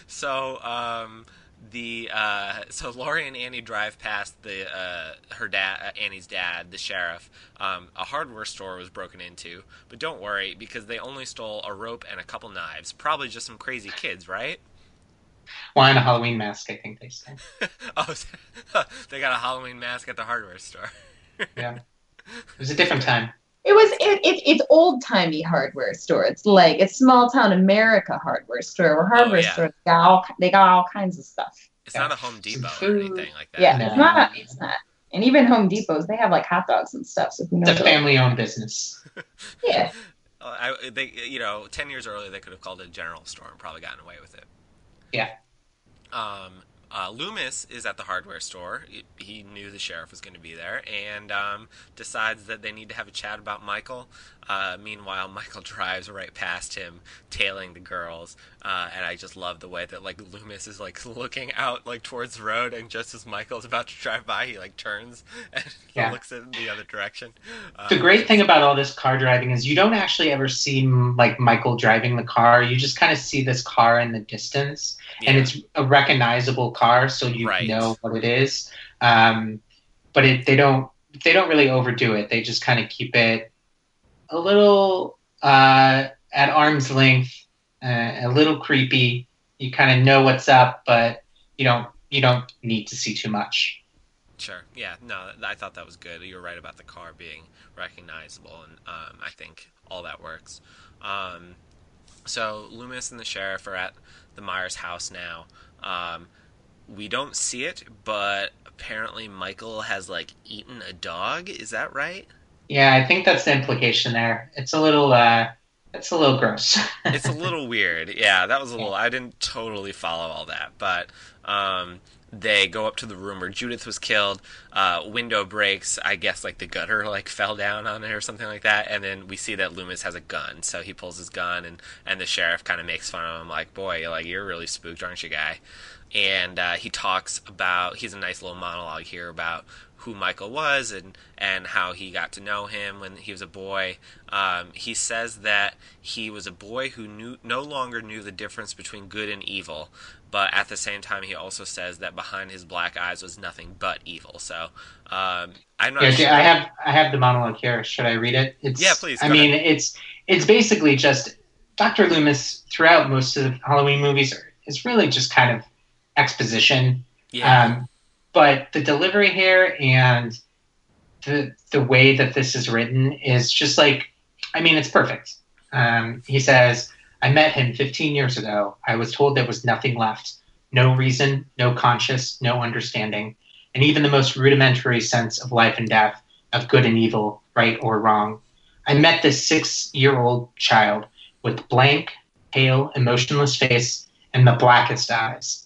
So, um, the uh, so Laurie and Annie drive past the uh, her dad, uh, Annie's dad, the sheriff. Um, a hardware store was broken into, but don't worry because they only stole a rope and a couple knives. Probably just some crazy kids, right? Well, and a Halloween mask, I think they said. oh, they got a Halloween mask at the hardware store. Yeah. It was a different time. It was it, it it's old timey hardware store. It's like it's small town America hardware store. Where oh, hardware yeah. stores got all they got all kinds of stuff. It's Yeah. not a Home Depot or anything like that. Yeah, No. it's not. It's not. And even Home Depots, they have like hot dogs and stuff. So who knows? It's a family-owned business. Yeah. I, they, you know, ten years earlier they could have called it a general store and probably gotten away with it. Yeah. Um, uh, Loomis is at the hardware store. He, knew the sheriff was going to be there, and um, decides that they need to have a chat about Michael. Uh, meanwhile, Michael drives right past him, tailing the girls, uh, and I just love the way that like Loomis is like looking out like towards the road, and just as Michael's about to drive by, he like turns and Yeah. looks in the other direction. Uh, The great thing about all this car driving is you don't actually ever see like Michael driving the car. You just kind of see this car in the distance, and it's a recognizable car, so you Right. know what it is. Um, but it, they don't they don't really overdo it. They just kind of keep it a little uh, at arm's length, uh, a little creepy. You kind of know what's up, but you don't you don't need to see too much. Sure. Yeah. No, I thought that was good. You're right about the car being recognizable, and um, I think all that works. Um, so Loomis and the sheriff are at the Myers house now. Um, we don't see it, but apparently Michael has like eaten a dog. Is that right? Yeah, I think that's the implication there. It's a little uh, it's a little gross. it's a little weird. Yeah, that was a little. I didn't totally follow all that, but um, they go up to the room where Judith was killed. Uh, window breaks. I guess like the gutter like fell down on it or something like that. And then we see that Loomis has a gun, so he pulls his gun, and and the sheriff kind of makes fun of him, like, "Boy, like you're really spooked, aren't you, guy?" And uh, he talks about. He's a nice little monologue here about who Michael was and and how he got to know him when he was a boy. Um, he says that he was a boy who knew no longer knew the difference between good and evil, but at the same time he also says that behind his black eyes was nothing but evil. So um, I'm not Yeah, sure. I have I have the monologue here. Should I read it? It's, Yeah, please, I mean, it's it's basically just Dr. Loomis throughout most of the Halloween movies is really just kind of exposition. yeah, Um, but the delivery here and the the way that this is written is just like, I mean, it's perfect. Um, he says, "I met him 15 years ago. I was told there was nothing left, no reason, no conscience, no understanding. and even the most rudimentary sense of life and death, of good and evil, right or wrong. I met this six year old child with blank, pale, emotionless face and the blackest eyes.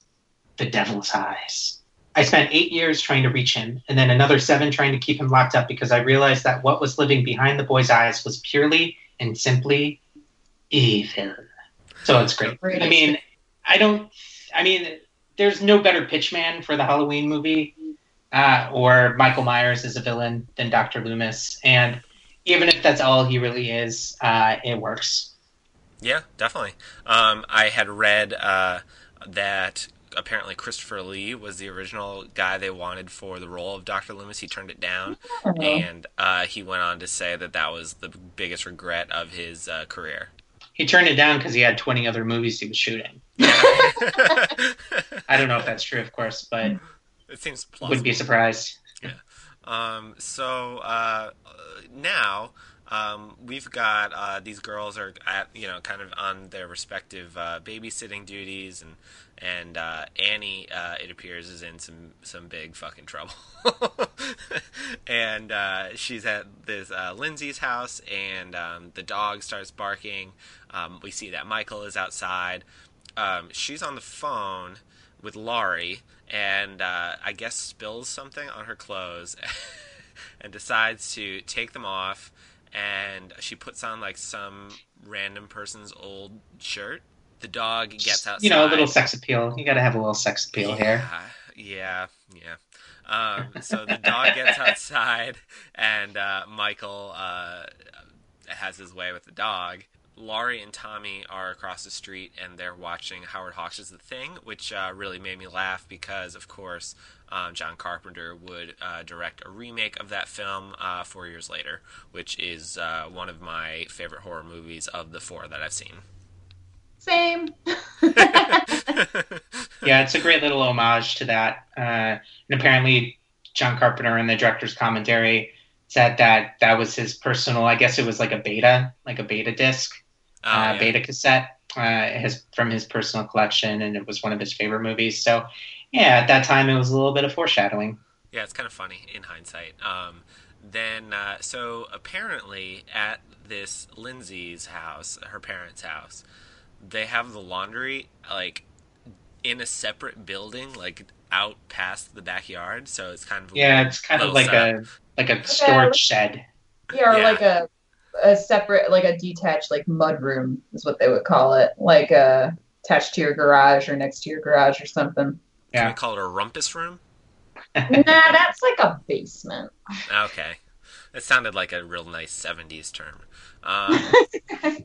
The devil's eyes. I spent eight years trying to reach him, and then another seven trying to keep him locked up because I realized that what was living behind the boy's eyes was purely and simply evil. So it's great. I mean, I don't. I mean, there's no better pitchman for the Halloween movie, uh, or Michael Myers as a villain than Dr. Loomis, and even if that's all he really is, uh, it works. Yeah, definitely. Um, I had read uh, that apparently Christopher Lee was the original guy they wanted for the role of Dr. Loomis. He turned it down, Oh. and uh, he went on to say that that was the biggest regret of his uh, career. He turned it down because he had 20 other movies he was shooting. I don't know if that's true, of course, but it seems plausible. wouldn't be surprised. Yeah. Um, so uh, now um, we've got uh, these girls are at you know kind of on their respective uh, babysitting duties, and and uh, Annie uh, it appears is in some some big fucking trouble, and uh, she's at this uh, Lindsay's house, and um, the dog starts barking. Um, we see that Michael is outside. Um, she's on the phone with Laurie and uh, I guess spills something on her clothes and decides to take them off. And she puts on like some random person's old shirt. The dog gets outside. You know, a little sex appeal. You got to have a little sex appeal here. Yeah, yeah. Um, so the dog gets outside, and uh, Michael uh, has his way with the dog. Laurie and Tommy are across the street, and they're watching Howard Hawks' The Thing, which uh, really made me laugh because, of course, um, John Carpenter would uh, direct a remake of that film uh, four years later, which is uh, one of my favorite horror movies of the four that I've seen. Same. Yeah, it's a great little homage to that. Uh, and apparently, John Carpenter in the director's commentary said that that was his personal. I guess it was like a beta, like a beta disc, Oh, uh, yeah. beta cassette, uh, his from his personal collection, and it was one of his favorite movies. So, yeah, at that time, it was a little bit of foreshadowing. Yeah, it's kind of funny in hindsight. Um, then, uh, so apparently at this Lindsay's house, her parents' house, they have the laundry like in a separate building, like out past the backyard. So it's kind of Yeah, weird it's kind of like setup. a like a storage shed. Yeah, or Yeah. like a a separate, like a detached, like mud room is what they would call it, like uh, attached to your garage or next to your garage or something. Can Yeah. we call it a rumpus room? nah, that's like a basement. Okay, it sounded like a real nice '70s term. Um,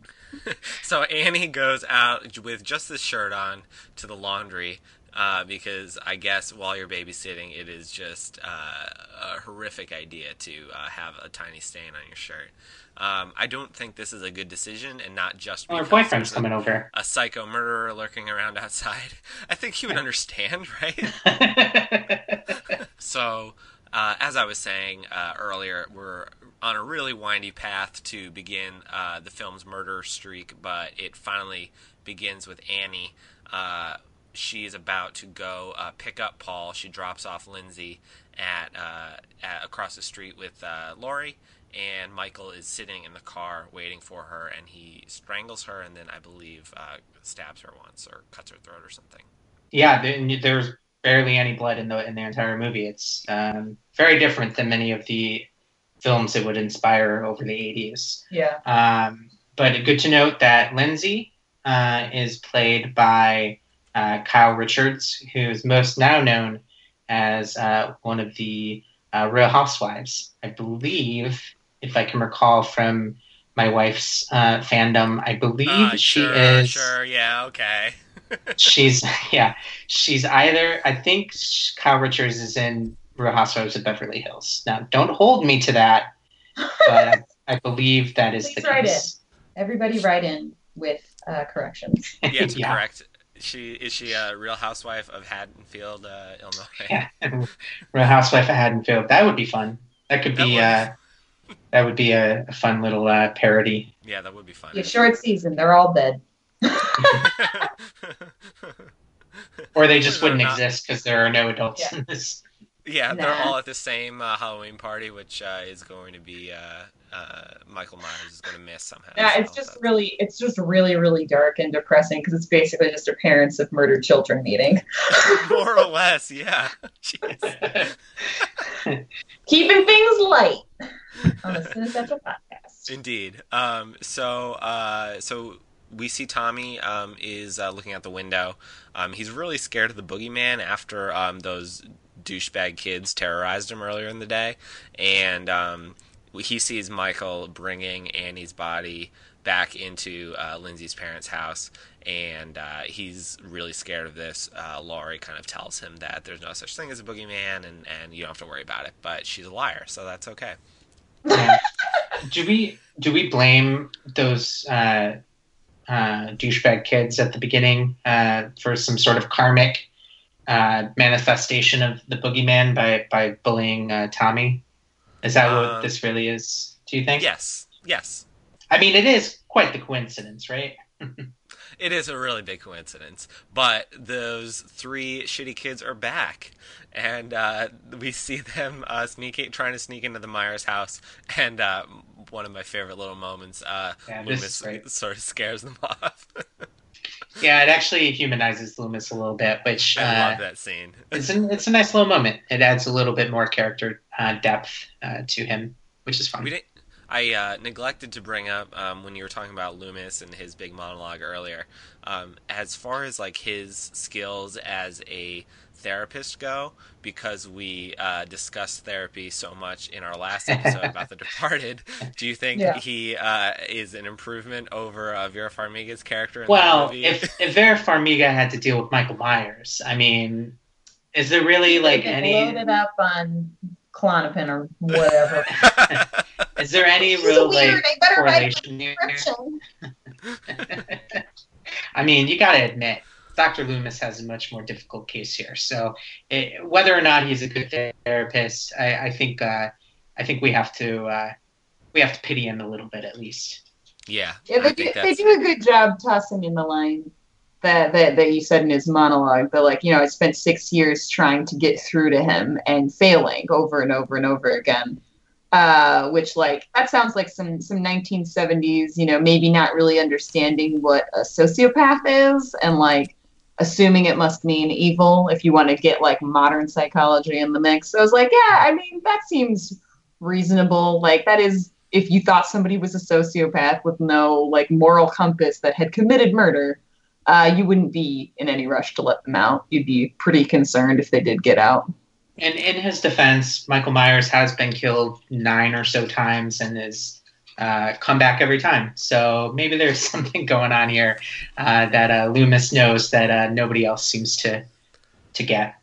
so Annie goes out with just this shirt on to the laundry uh, because I guess while you're babysitting, it is just uh, a horrific idea to uh, have a tiny stain on your shirt. Um, I don't think this is a good decision, and not just Well, her boyfriend's there's a, coming over. a psycho murderer lurking around outside. I think he would understand, right? So, uh, as I was saying uh, earlier, we're on a really windy path to begin uh, the film's murder streak, but it finally begins with Annie. Uh, she is about to go uh, pick up Paul. She drops off Lindsay at, uh, at across the street with Laurie, and Michael is sitting in the car waiting for her, and he strangles her, and then I believe stabs her once or cuts her throat or something. yeah, there's barely any blood in the in the entire movie. It's um, very different than many of the films that would inspire over the 80s. Yeah. Um, but good to note that Lindsay uh, is played by uh, Kyle Richards, who is most now known as uh, one of the uh, Real Housewives. I believe, if I can recall from my wife's uh, fandom, I believe Uh, she is. Sure, yeah, okay. She's yeah. She's either. I think Kyle Richards is in Real Housewives of Beverly Hills. Now, don't hold me to that, but I, I believe that is the Please write case. Everybody write in with uh, corrections. Yeah, to Yeah. correct. She is she a real housewife of Haddonfield, uh, Illinois? Yeah, Real Housewife of Haddonfield. That would be fun. That could That be. would. Uh, that would be a, a fun little uh, parody. Yeah, that would be fun. Yeah, short season. They're all dead. Or they just wouldn't not- exist because there are no adults Yeah. in this. Yeah, they're all at the same uh, Halloween party, which uh, is going to be uh, uh, Michael Myers is going to miss somehow. Yeah, it's so just that's- really, it's just really, really dark and depressing because it's basically just their parents of murdered children meeting, more or less, yeah. Keeping things light on the Cinessential podcast. Indeed. Um, so, uh, so we see Tommy um, is uh, looking out the window. Um, he's really scared of the boogeyman after um, those douchebag kids terrorized him earlier in the day, and um, he sees Michael bringing Annie's body back into uh, Lindsay's parents' house. And uh, he's really scared of this. Uh, Laurie kind of tells him that there's no such thing as a boogeyman, and, and you don't have to worry about it. But she's a liar, so that's okay. Do we do we blame those uh, uh, douchebag kids at the beginning uh, for some sort of karmic uh, manifestation of the boogeyman by by bullying uh, Tommy? Is that what Um, this really is? Do you think? Yes, yes. I mean, it is quite the coincidence, right? It is a really big coincidence, but those three shitty kids are back, and uh, we see them uh, sneaking, trying to sneak into the Myers house. And uh, one of my favorite little moments, uh, Yeah, Loomis sort of scares them off. Yeah, it actually humanizes Loomis a little bit, which I uh, love that scene. it's an, it's a nice little moment. It adds a little bit more character uh, depth uh, to him, which is fun. I uh, neglected to bring up um, when you were talking about Loomis and his big monologue earlier. Um, as far as like his skills as a therapist go, because we uh, discussed therapy so much in our last episode about The Departed. Do you think Yeah. he uh, is an improvement over uh, Vera Farmiga's character in Well, if if Vera Farmiga had to deal with Michael Myers, I mean, is there really like any? loaded up on Klonopin or whatever. Is there any He's real weird. like I better write a correlation here? I mean, you got to admit, Dr. Loomis has a much more difficult case here. So, it, whether or not he's a good therapist, I, I think uh, I think we have to uh, we have to pity him a little bit at least. yeah, Yeah, they do, they do a good job tossing in the line that, that that you said in his monologue. That like you know, I spent six years trying to get through to him and failing over and over and over again. Uh, which like that sounds like some some 1970s, you know, maybe not really understanding what a sociopath is and like assuming it must mean evil if you want to get like modern psychology in the mix. So I was like, yeah, I mean that seems reasonable. Like that is if you thought somebody was a sociopath with no like moral compass that had committed murder, uh, you wouldn't be in any rush to let them out. You'd be pretty concerned if they did get out. And in his defense, Michael Myers has been killed nine or so times and has uh, come back every time. So maybe there's something going on here uh, that uh, Loomis knows that uh, nobody else seems to to get.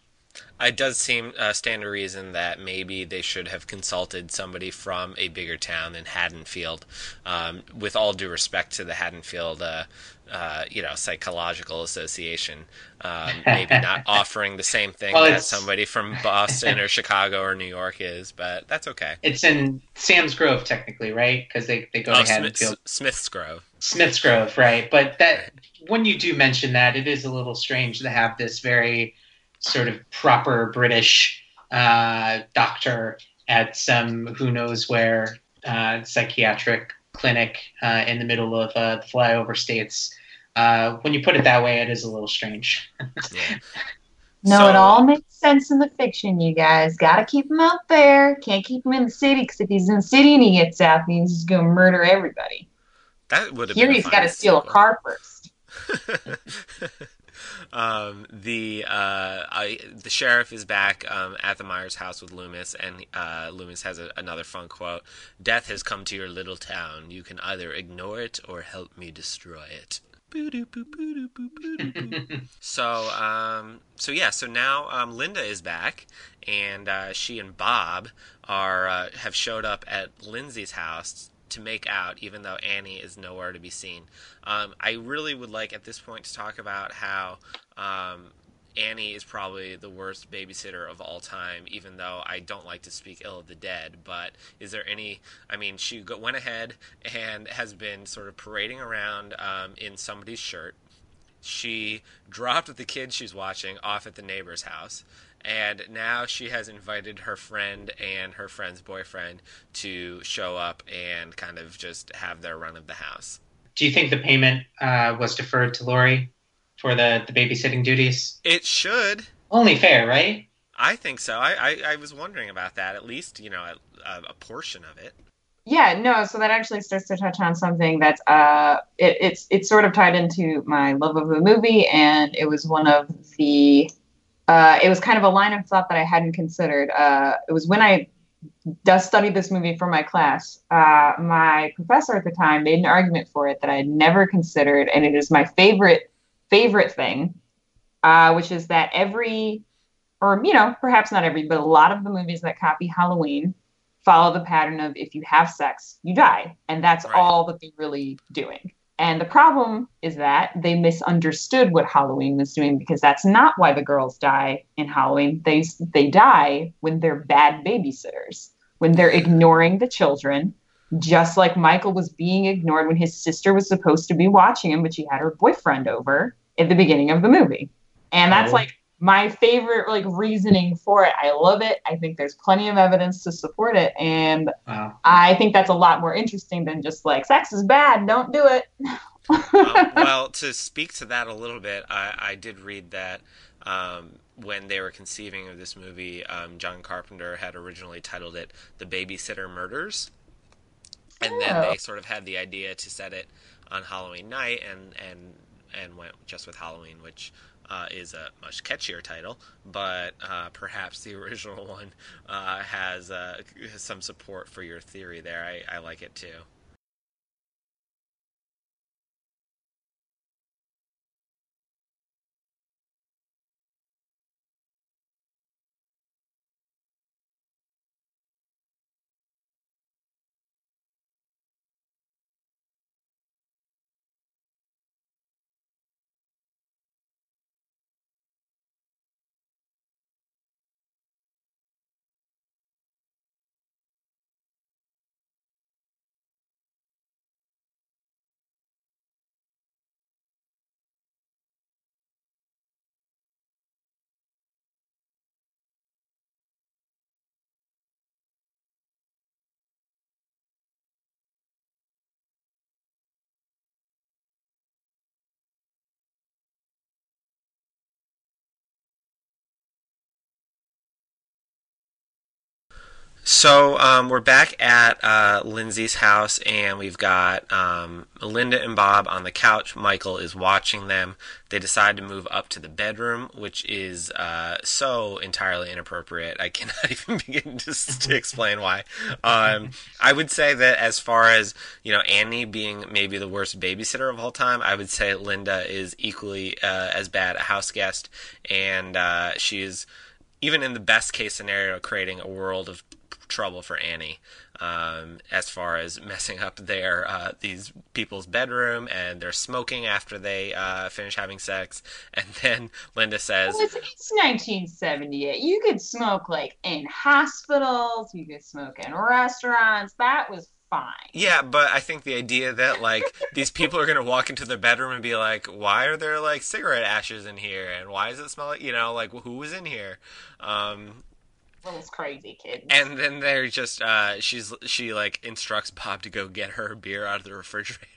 It does seem uh, stand to reason that maybe they should have consulted somebody from a bigger town than Haddonfield. Um, with all due respect to the Haddonfield, uh, you know, psychological association, um, maybe not offering the same thing Well, that somebody from Boston or Chicago or New York is, but that's okay. It's in Sam's Grove, technically, right? Because they, they go Oh, to Smith, Haddonfield. Smith's Grove. Smith's Grove, right? But that when you do mention that, it is a little strange to have this very sort of proper British uh, doctor at some who knows where uh, psychiatric clinic uh, in the middle of uh, the flyover states. Uh, when you put it that way, it is a little strange. Yeah. No, So- it all makes sense in the fiction, you guys. Gotta keep him out there. Can't keep him in the city, because if he's in the city and he gets out, then he's just gonna murder everybody. That would have Here been a he's fun gotta steal a car first. um, the uh, I, the sheriff is back um, at the Myers house with Loomis, and uh, Loomis has a, another fun quote: "Death has come to your little town. You can either ignore it or help me destroy it." So, um, so yeah, so now um, Linda is back, and uh, she and Bob are uh, have showed up at Lindsay's house to make out, even though Annie is nowhere to be seen. Um, I really would like at this point to talk about how um, Annie is probably the worst babysitter of all time, even though I don't like to speak ill of the dead. But is there any? I mean, she went ahead and has been sort of parading around um, in somebody's shirt. She dropped the kid she's watching off at the neighbor's house, and now she has invited her friend and her friend's boyfriend to show up and kind of just have their run of the house. Do you think the payment uh, was deferred to Laurie for the, the babysitting duties? It should. Only fair, right? I think so. I, I, I was wondering about that. At least, you know, a, a portion of it. Yeah, no, so that actually starts to touch on something that's uh it, it's it's sort of tied into my love of the movie and it was one of the uh it was kind of a line of thought that I hadn't considered. Uh it was when I does studied this movie for my class. Uh my professor at the time made an argument for it that I had never considered and it is my favorite favorite thing. Uh which is that every or you know, perhaps not every, but a lot of the movies that copy Halloween follow the pattern of if you have sex, you die. And that's Right. all that they're really doing. And the problem is that they misunderstood what Halloween was doing because that's not why the girls die in Halloween. They they die when they're bad babysitters, when they're ignoring the children, just like Michael was being ignored when his sister was supposed to be watching him, but she had her boyfriend over at the beginning of the movie. And that's Oh. like my favorite like reasoning for it. I love it. I think there's plenty of evidence to support it, and Wow. I think that's a lot more interesting than just like sex is bad, don't do it. um, well, to speak to that a little bit, I, I did read that um, when they were conceiving of this movie, um, John Carpenter had originally titled it "The Babysitter Murders," and then Oh. they sort of had the idea to set it on Halloween night, and and and went just with Halloween, which. Uh, is a much catchier title, but uh, perhaps the original one uh, has uh, some support for your theory there. I, I like it too. So um, we're back at uh, Lindsay's house, and we've got um, Linda and Bob on the couch. Michael is watching them. They decide to move up to the bedroom, which is uh, so entirely inappropriate. I cannot even begin to, to explain why. Um, I would say that as far as you know, Annie being maybe the worst babysitter of all time, I would say Linda is equally uh, as bad a house guest, and uh, she is even in the best case scenario, creating a world of trouble for Annie um, as far as messing up their uh, these people's bedroom and they're smoking after they uh, finish having sex, and then Linda says, Well, it's, it's 1978. You could smoke like in hospitals, you could smoke in restaurants. That was fine. Yeah, but I think the idea that like these people are gonna walk into their bedroom and be like, "Why are there like cigarette ashes in here? And why does it smell like you know like who was in here?" Um, Those crazy kids. and then they're just uh, she's she like instructs Bob to go get her beer out of the refrigerator.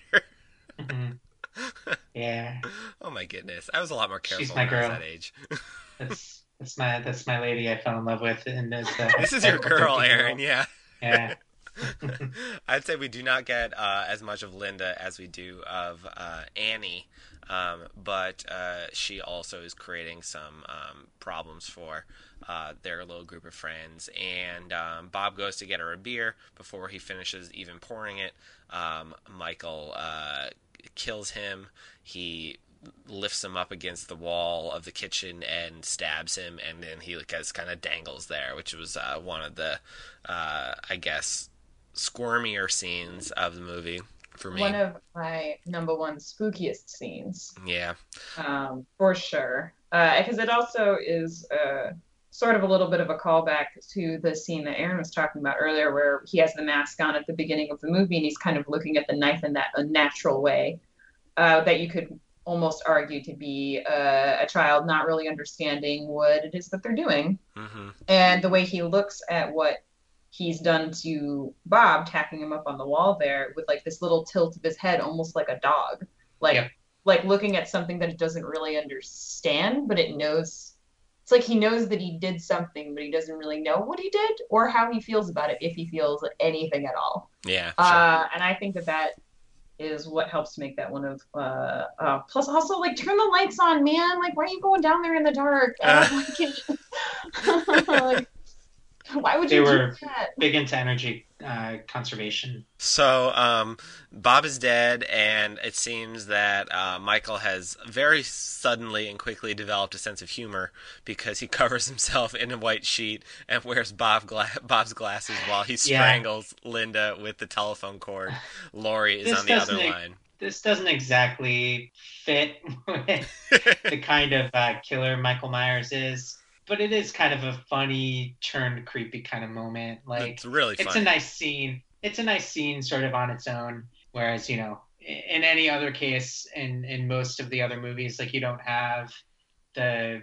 Mhm. Yeah, oh my goodness, I was a lot more careful She's my when I was girl. that age. that's that's my that's my lady I fell in love with, and this, uh, this is your girl, Aaron. Yeah. Yeah. I'd say we do not get uh, as much of Linda as we do of uh, Annie, um, but uh, she also is creating some um, problems for uh, their little group of friends. And um, Bob goes to get her a beer before he finishes even pouring it. Um, Michael uh, kills him. He lifts him up against the wall of the kitchen and stabs him, and then he just kind of dangles there, which was uh, one of the, uh, I guess, squirmier scenes of the movie for me. One of my number one spookiest scenes, yeah, um, for sure. Because it also is uh, sort of a little bit of a callback to the scene that Aaron was talking about earlier, where he has the mask on at the beginning of the movie and he's kind of looking at the knife in that unnatural way uh, that you could almost argue to be a, a child not really understanding what it is that they're doing. hmm And the way he looks at what he's done to Bob, tacking him up on the wall there with like this little tilt of his head, almost like a dog, like Yep. like looking at something that it doesn't really understand, but it knows. It's like he knows that he did something, but he doesn't really know what he did or how he feels about it, if he feels anything at all. Yeah. Sure. Uh, and I think that that is what helps make that one of. Uh, uh, plus, also like turn the lights on, man. Like, why are you going down there in the dark? I don't like it. like, why would They you were- do that? Big into energy uh, conservation. So, um, Bob is dead, and it seems that uh, Michael has very suddenly and quickly developed a sense of humor because he covers himself in a white sheet and wears Bob gla- Bob's glasses while he Yeah. strangles Linda with the telephone cord. Laurie is This on the other doesn't- line. This doesn't exactly fit with the kind of uh, killer Michael Myers is, but it is kind of a funny, turned creepy kind of moment. Like it's really it's a nice scene. It's a nice scene, sort of on its own. Whereas you know, in any other case, in in most of the other movies, like you don't have the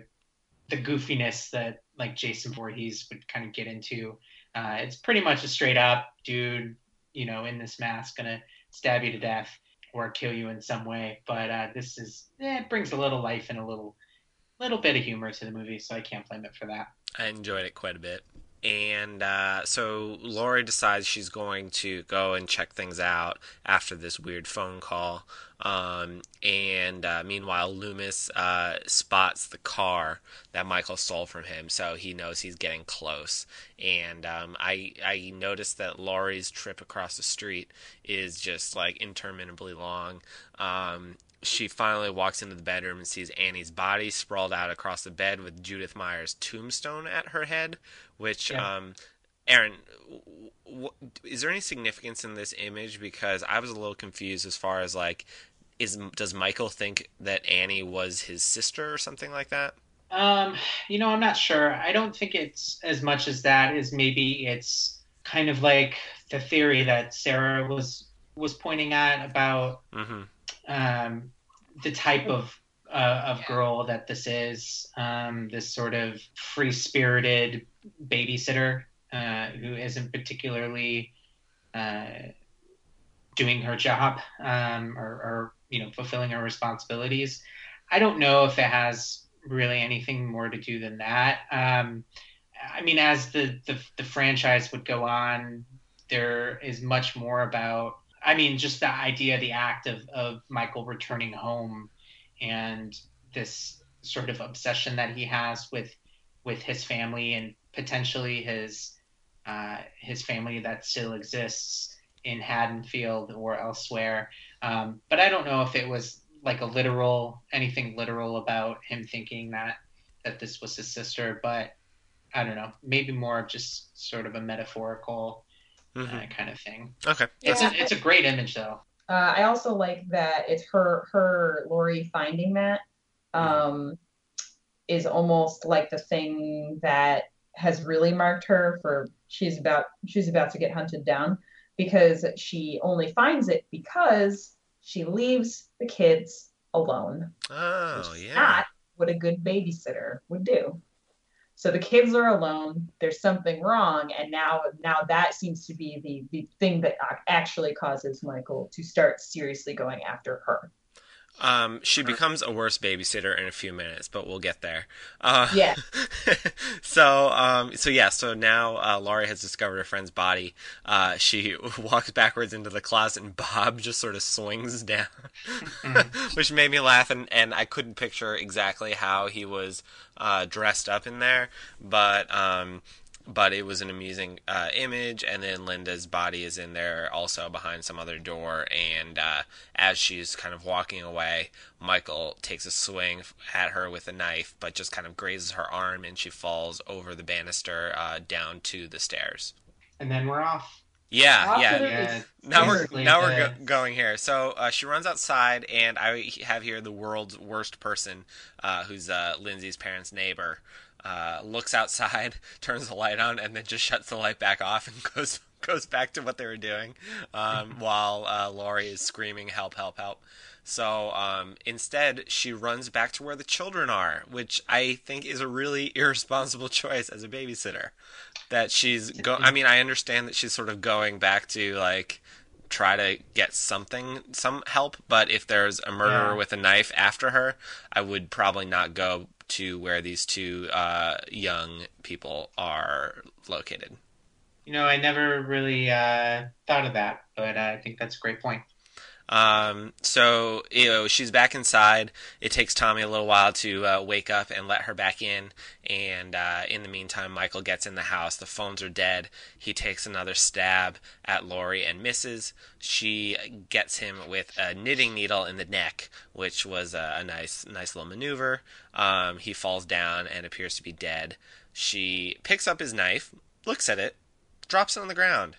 the goofiness that like Jason Voorhees would kind of get into. Uh, it's pretty much a straight up dude, you know, in this mask, gonna stab you to death or kill you in some way. But uh, this is eh, it brings a little life and a little little bit of humor to the movie, so I can't blame it for that. I enjoyed it quite a bit. And uh, so Laurie decides she's going to go and check things out after this weird phone call. Um, and uh, meanwhile, Loomis uh, spots the car that Michael stole from him, so he knows he's getting close. And um, I I noticed that Laurie's trip across the street is just like interminably long. Um, she finally walks into the bedroom and sees Annie's body sprawled out across the bed with Judith Myers' tombstone at her head. Which, Yeah. um, Aaron, w- is there any significance in this image? Because I was a little confused as far as like, is does Michael think that Annie was his sister or something like that? Um, you know, I'm not sure. I don't think it's as much as that as maybe it's kind of like the theory that Sarah was was pointing at about Mm-hmm. Um, the type of uh, of girl that this is. Um, this sort of free spirited babysitter uh, who isn't particularly uh, doing her job um, or, or you know fulfilling her responsibilities. I don't know if it has really anything more to do than that. Um, I mean, as the, the the franchise would go on, there is much more about. I mean, just the idea, the act of of Michael returning home, and this sort of obsession that he has with with his family and potentially his uh, his family that still exists in Haddonfield or elsewhere. Um, but I don't know if it was like a literal anything literal about him thinking that that this was his sister, but I don't know, maybe more of just sort of a metaphorical Mm-hmm. uh, kind of thing. Okay. It's Yeah. a, it's a great image though. Uh, I also like that it's her her Laurie finding that um, is almost like the thing that has really marked her for she's about she's about to get hunted down because she only finds it because she leaves the kids alone. Oh which is yeah. not what a good babysitter would do. So the kids are alone. There's something wrong, and now now that seems to be the the thing that uh, actually causes Michael to start seriously going after her. Um, she becomes a worse babysitter in a few minutes, but we'll get there. Uh, Yeah. so, um, so yeah, so now uh, Laurie has discovered her friend's body. Uh, she walks backwards into the closet, and Bob just sort of swings down, which made me laugh. And, and I couldn't picture exactly how he was uh, dressed up in there, but um, but it was an amusing uh, image. And then Linda's body is in there also behind some other door. And uh, as she's kind of walking away, Michael takes a swing at her with a knife, but just kind of grazes her arm, and she falls over the banister uh, down to the stairs. And then we're off. Yeah, yeah. Yeah. Now we're Basically, now we're go- going here. So uh, she runs outside, and I have here the world's worst person, uh, who's uh, Lindsay's parents' neighbor. Uh, looks outside, turns the light on, and then just shuts the light back off and goes goes back to what they were doing um, while uh, Laurie is screaming, "Help! Help! Help!" So um, instead, she runs back to where the children are, which I think is a really irresponsible choice as a babysitter. That she's go. I mean, I understand that she's sort of going back to like try to get something, some help. But if there's a murderer Yeah. with a knife after her, I would probably not go to where these two uh, young people are located. You know, I never really uh, thought of that, but uh, I think that's a great point. Um, so you know she's back inside. It takes Tommy a little while to uh, wake up and let her back in. And uh, in the meantime, Michael gets in the house. The phones are dead. He takes another stab at Laurie and misses. She gets him with a knitting needle in the neck, which was a, a nice, nice little maneuver. Um, he falls down and appears to be dead. She picks up his knife, looks at it, drops it on the ground.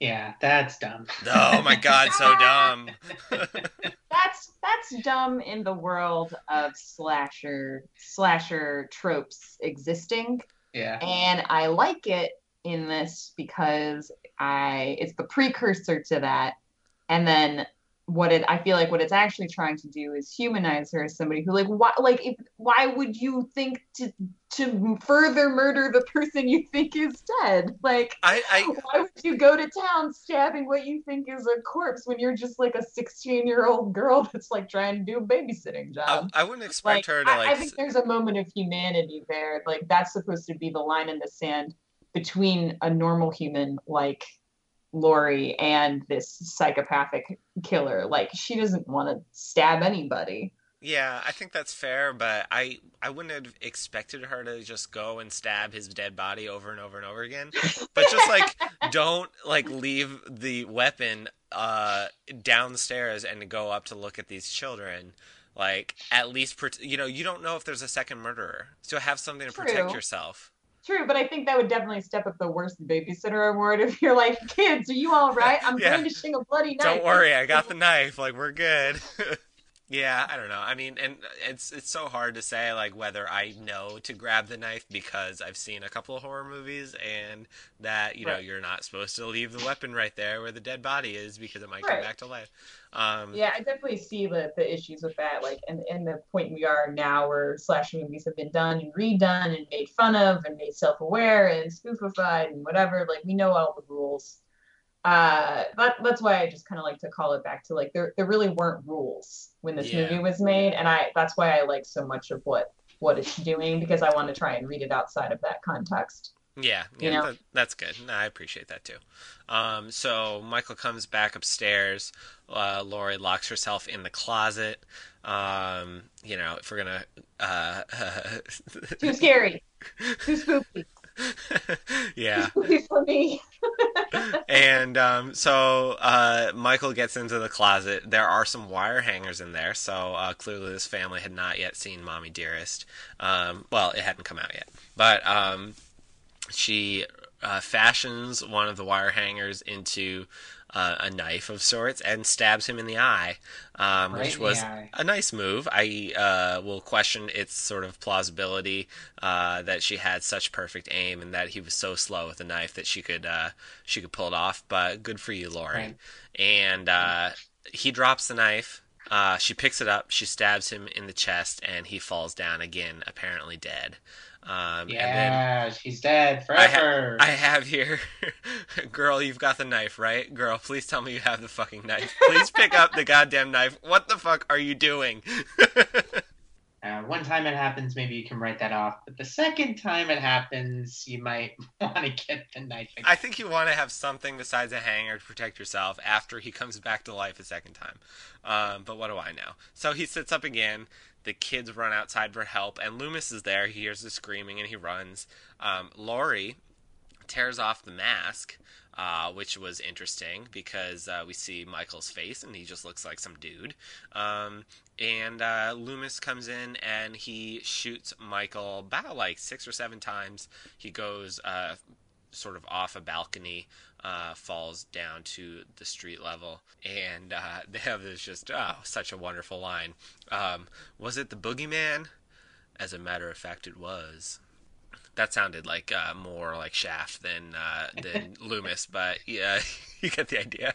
Yeah, that's dumb. Oh my god, so dumb. That's that's dumb in the world of slasher slasher tropes existing. Yeah. and I like it in this because I it's the precursor to that, and then what it I feel like what it's actually trying to do is humanize her as somebody who like why like if why would you think to to further murder the person you think is dead like I, I why would you go to town stabbing what you think is a corpse when you're just like a 16 year old girl that's like trying to do a babysitting job I wouldn't expect like, her to I, like. I think there's a moment of humanity there. Like that's supposed to be the line in the sand between a normal human like Laurie and this psychopathic killer. Like she doesn't want to stab anybody. yeah, I think that's fair, but I I wouldn't have expected her to just go and stab his dead body over and over and over again. But just like don't like leave the weapon uh downstairs and go up to look at these children. Like at least you know you don't know if there's a second murderer, so have something to protect yourself. True, but I think that would definitely step up the worst babysitter award if you're like, kids, are you all right? I'm Yeah. brandishing a bloody knife. Don't worry, I got the knife. Like we're good. yeah, I don't know. I mean, and it's it's so hard to say like whether I know to grab the knife because I've seen a couple of horror movies and that you know Right. you're not supposed to leave the weapon right there where the dead body is because it might come back to life. Um, Yeah, I definitely see the, the issues with that. Like, and, and the point we are now where slasher movies have been done and redone and made fun of and made self aware and spoofified and whatever. Like, we know all the rules. Uh, that, that's why I just kind of like to call it back to like there there really weren't rules when this Yeah. movie was made, and I that's why I like so much of what what it's doing because I want to try and read it outside of that context. Yeah, You yeah, know? that, that's good. No, I appreciate that too. Um, so Michael comes back upstairs. Uh, Laurie locks herself in the closet. Um, you know, if we're gonna, uh, Too scary, too spooky, yeah. spooky for me. and um, so uh, Michael gets into the closet. There are some wire hangers in there, so uh, clearly this family had not yet seen Mommy Dearest. Um, well, it hadn't come out yet, but um, she uh, fashions one of the wire hangers into uh, a knife of sorts and stabs him in the eye, um, Right which was eye. a nice move. I uh, will question its sort of plausibility uh, that she had such perfect aim and that he was so slow with the knife that she could uh, she could pull it off. But good for you, Laurie. Right. And uh, he drops the knife. Uh, she picks it up. She stabs him in the chest, and he falls down again, apparently dead. Um, And then Yeah, she's dead I ha- forever. I have here, girl, you've got the knife, right? Girl, please tell me you have the fucking knife. Please pick up the goddamn knife. What the fuck are you doing? Uh, one time it happens, maybe you can write that off. But the second time it happens, you might want to get the knife. Again. I think you want to have something besides a hanger to protect yourself after he comes back to life a second time. Um, but what do I know? So he sits up again. The kids run outside for help, and Loomis is there. He hears the screaming and he runs. Um, Laurie tears off the mask, uh, which was interesting because uh, we see Michael's face and he just looks like some dude. Um, and uh, Loomis comes in and he shoots Michael about like six or seven times. He goes uh, sort of off a balcony, uh, falls down to the street level, and uh, they have this just oh such a wonderful line. Um, was it the boogeyman? As a matter of fact, it was. That sounded like uh, more like Shaft than uh, than Loomis, but yeah, you get the idea.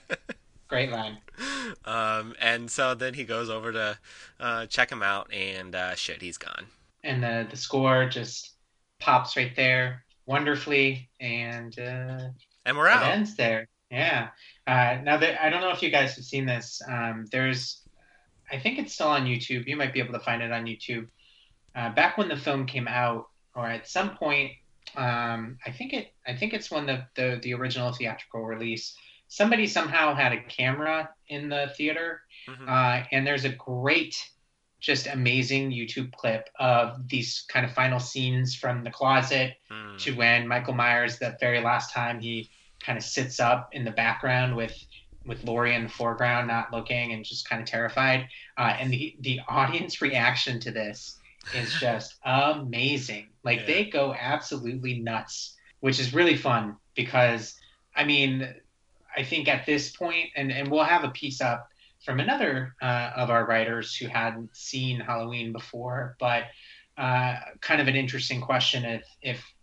Great line. Um, and so then he goes over to uh, check him out, and uh, shit, he's gone. And the the score just pops right there wonderfully, and uh, And we're it out. ends there. Yeah. Uh, now that I don't know if you guys have seen this, um, there's, I think it's still on YouTube. You might be able to find it on YouTube. Uh, back when the film came out, or at some point, um, I think it, I think it's when the, the the original theatrical release. Somebody somehow had a camera in the theater, Mhm. uh, and there's a great, just amazing YouTube clip of these kind of final scenes from the closet Mm. to when Michael Myers, the very last time he kind of sits up in the background with with Laurie in the foreground, not looking and just kind of terrified. Uh, and the the audience reaction to this is just amazing. Like Yeah. they go absolutely nuts, which is really fun because I mean, I think at this point, and and we'll have a piece up from another uh, of our writers who hadn't seen Halloween before, but uh, kind of an interesting question if if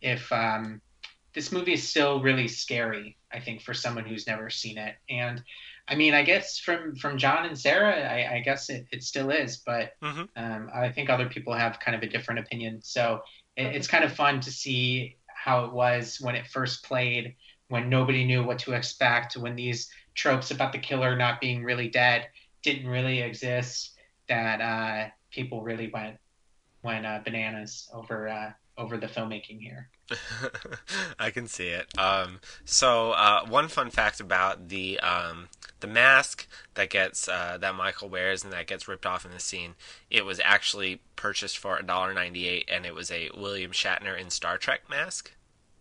if um, this movie is still really scary. I think for someone who's never seen it, and I mean, I guess from from John and Sarah, I, I guess it, it still is, but Mhm. um, I think other people have kind of a different opinion. So it, it's kind of fun to see how it was when it first played, when nobody knew what to expect, when these tropes about the killer not being really dead didn't really exist, that uh, people really went went uh, bananas over uh, over the filmmaking here. I can see it. Um, so uh, one fun fact about the um, the mask that gets uh, that Michael wears and that gets ripped off in the scene, it was actually purchased for $1.98 and it was a William Shatner in Star Trek mask.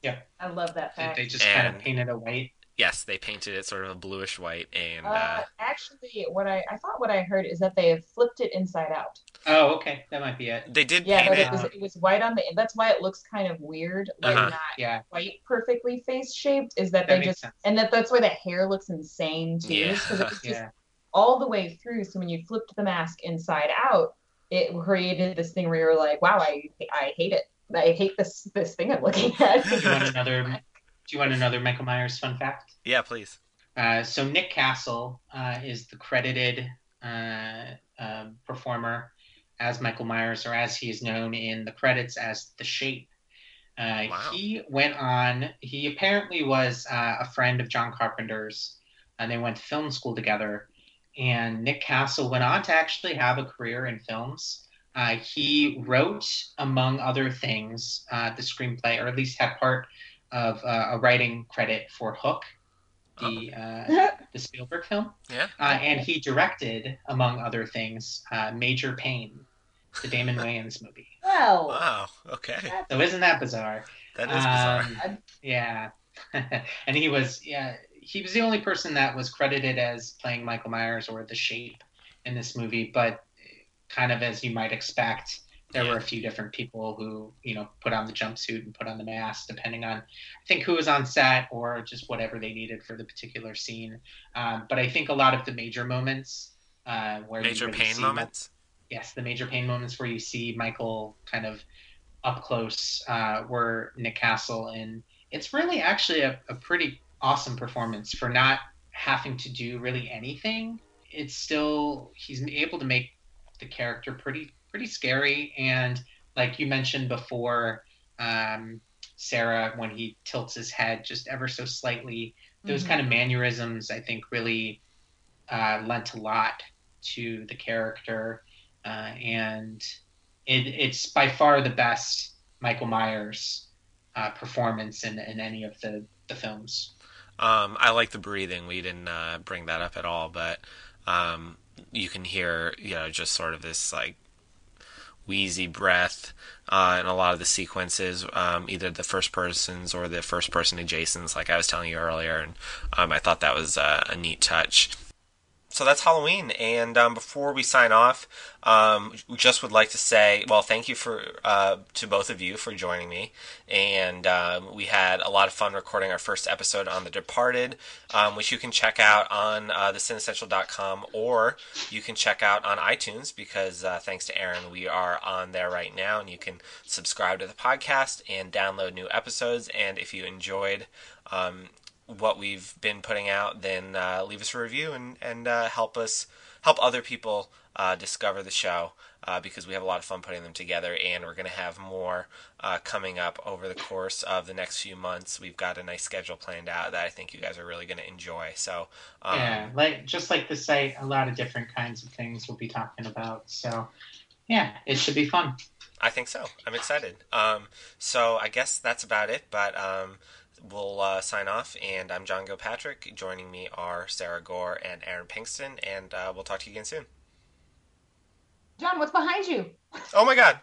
Yeah, I love that They, fact. they just kind of painted it white. Yes, they painted it sort of a bluish white and Uh, uh, actually, what I I thought what I heard is that they have flipped it inside out. Oh, okay, that might be it. they did Yeah, paint but it. it was it was white on the. That's why it looks kind of weird, like Uh-huh. not Yeah, quite perfectly face shaped. Is that, that they just sense. and that that's why the hair looks insane too. Yeah. Because it was just Yeah, all the way through. So when you flipped the mask inside out, it created this thing where you're like, wow, I I hate it. I hate this this thing I'm looking at. you want another? Do you want another Michael Myers fun fact? Yeah, please. Uh, so Nick Castle uh, is the credited uh, uh, performer as Michael Myers, or as he is known in the credits as the Shape. Uh, Wow. He went on. He apparently was uh, a friend of John Carpenter's, and they went to film school together. And Nick Castle went on to actually have a career in films. Uh, he wrote, among other things, uh, the screenplay, or at least had part of uh, a writing credit for Hook, the uh, the Spielberg film, Yeah. uh, and he directed, among other things, uh, Major Payne, the Damon Wayans movie. well, Wow. Okay. So isn't that bizarre? That is bizarre. Um, yeah, and he was yeah he was the only person that was credited as playing Michael Myers or the Shape in this movie, but kind of as you might expect. There Yeah. were a few different people who, you know, put on the jumpsuit and put on the mask, depending on, I think, who was on set or just whatever they needed for the particular scene. Um, but I think a lot of the major moments uh, where Major really pain moments. yes, the major pain moments where you see Michael kind of up close uh, were Nick Castle, and it's really actually a, a pretty awesome performance for not having to do really anything. It's still he's able to make the character pretty pretty scary, and like you mentioned before, um, Sarah, when he tilts his head just ever so slightly, those Mhm. kind of mannerisms I think really uh, lent a lot to the character, uh, and it, it's by far the best Michael Myers uh, performance in, in any of the, the films. Um, I like the breathing. We didn't uh, bring that up at all, but um, you can hear, you know, just sort of this like wheezy breath uh, in a lot of the sequences, um, either the first persons or the first person adjacents, like I was telling you earlier, and um, I thought that was uh, a neat touch. So that's Halloween. And um, before we sign off, um, we just would like to say, well, thank you for uh, to both of you for joining me. And um, we had a lot of fun recording our first episode on The Departed, um, which you can check out on uh, thecinessential.com or you can check out on iTunes because uh, thanks to Aaron, we are on there right now, and you can subscribe to the podcast and download new episodes. And if you enjoyed um, what we've been putting out, then uh, leave us a review and and uh, help us help other people uh, discover the show uh, because we have a lot of fun putting them together, and we're going to have more uh, coming up over the course of the next few months. We've got a nice schedule planned out that I think you guys are really going to enjoy. So um, yeah, like just like the site, a lot of different kinds of things we'll be talking about. So yeah, it should be fun. I think so. I'm excited. Um, so I guess that's about it. But um, we'll uh, sign off. And I'm John Gilpatrick. Joining me are Sarah Gorr and Aaron Pinkston. And uh, we'll talk to you again soon. John, what's behind you? Oh my God.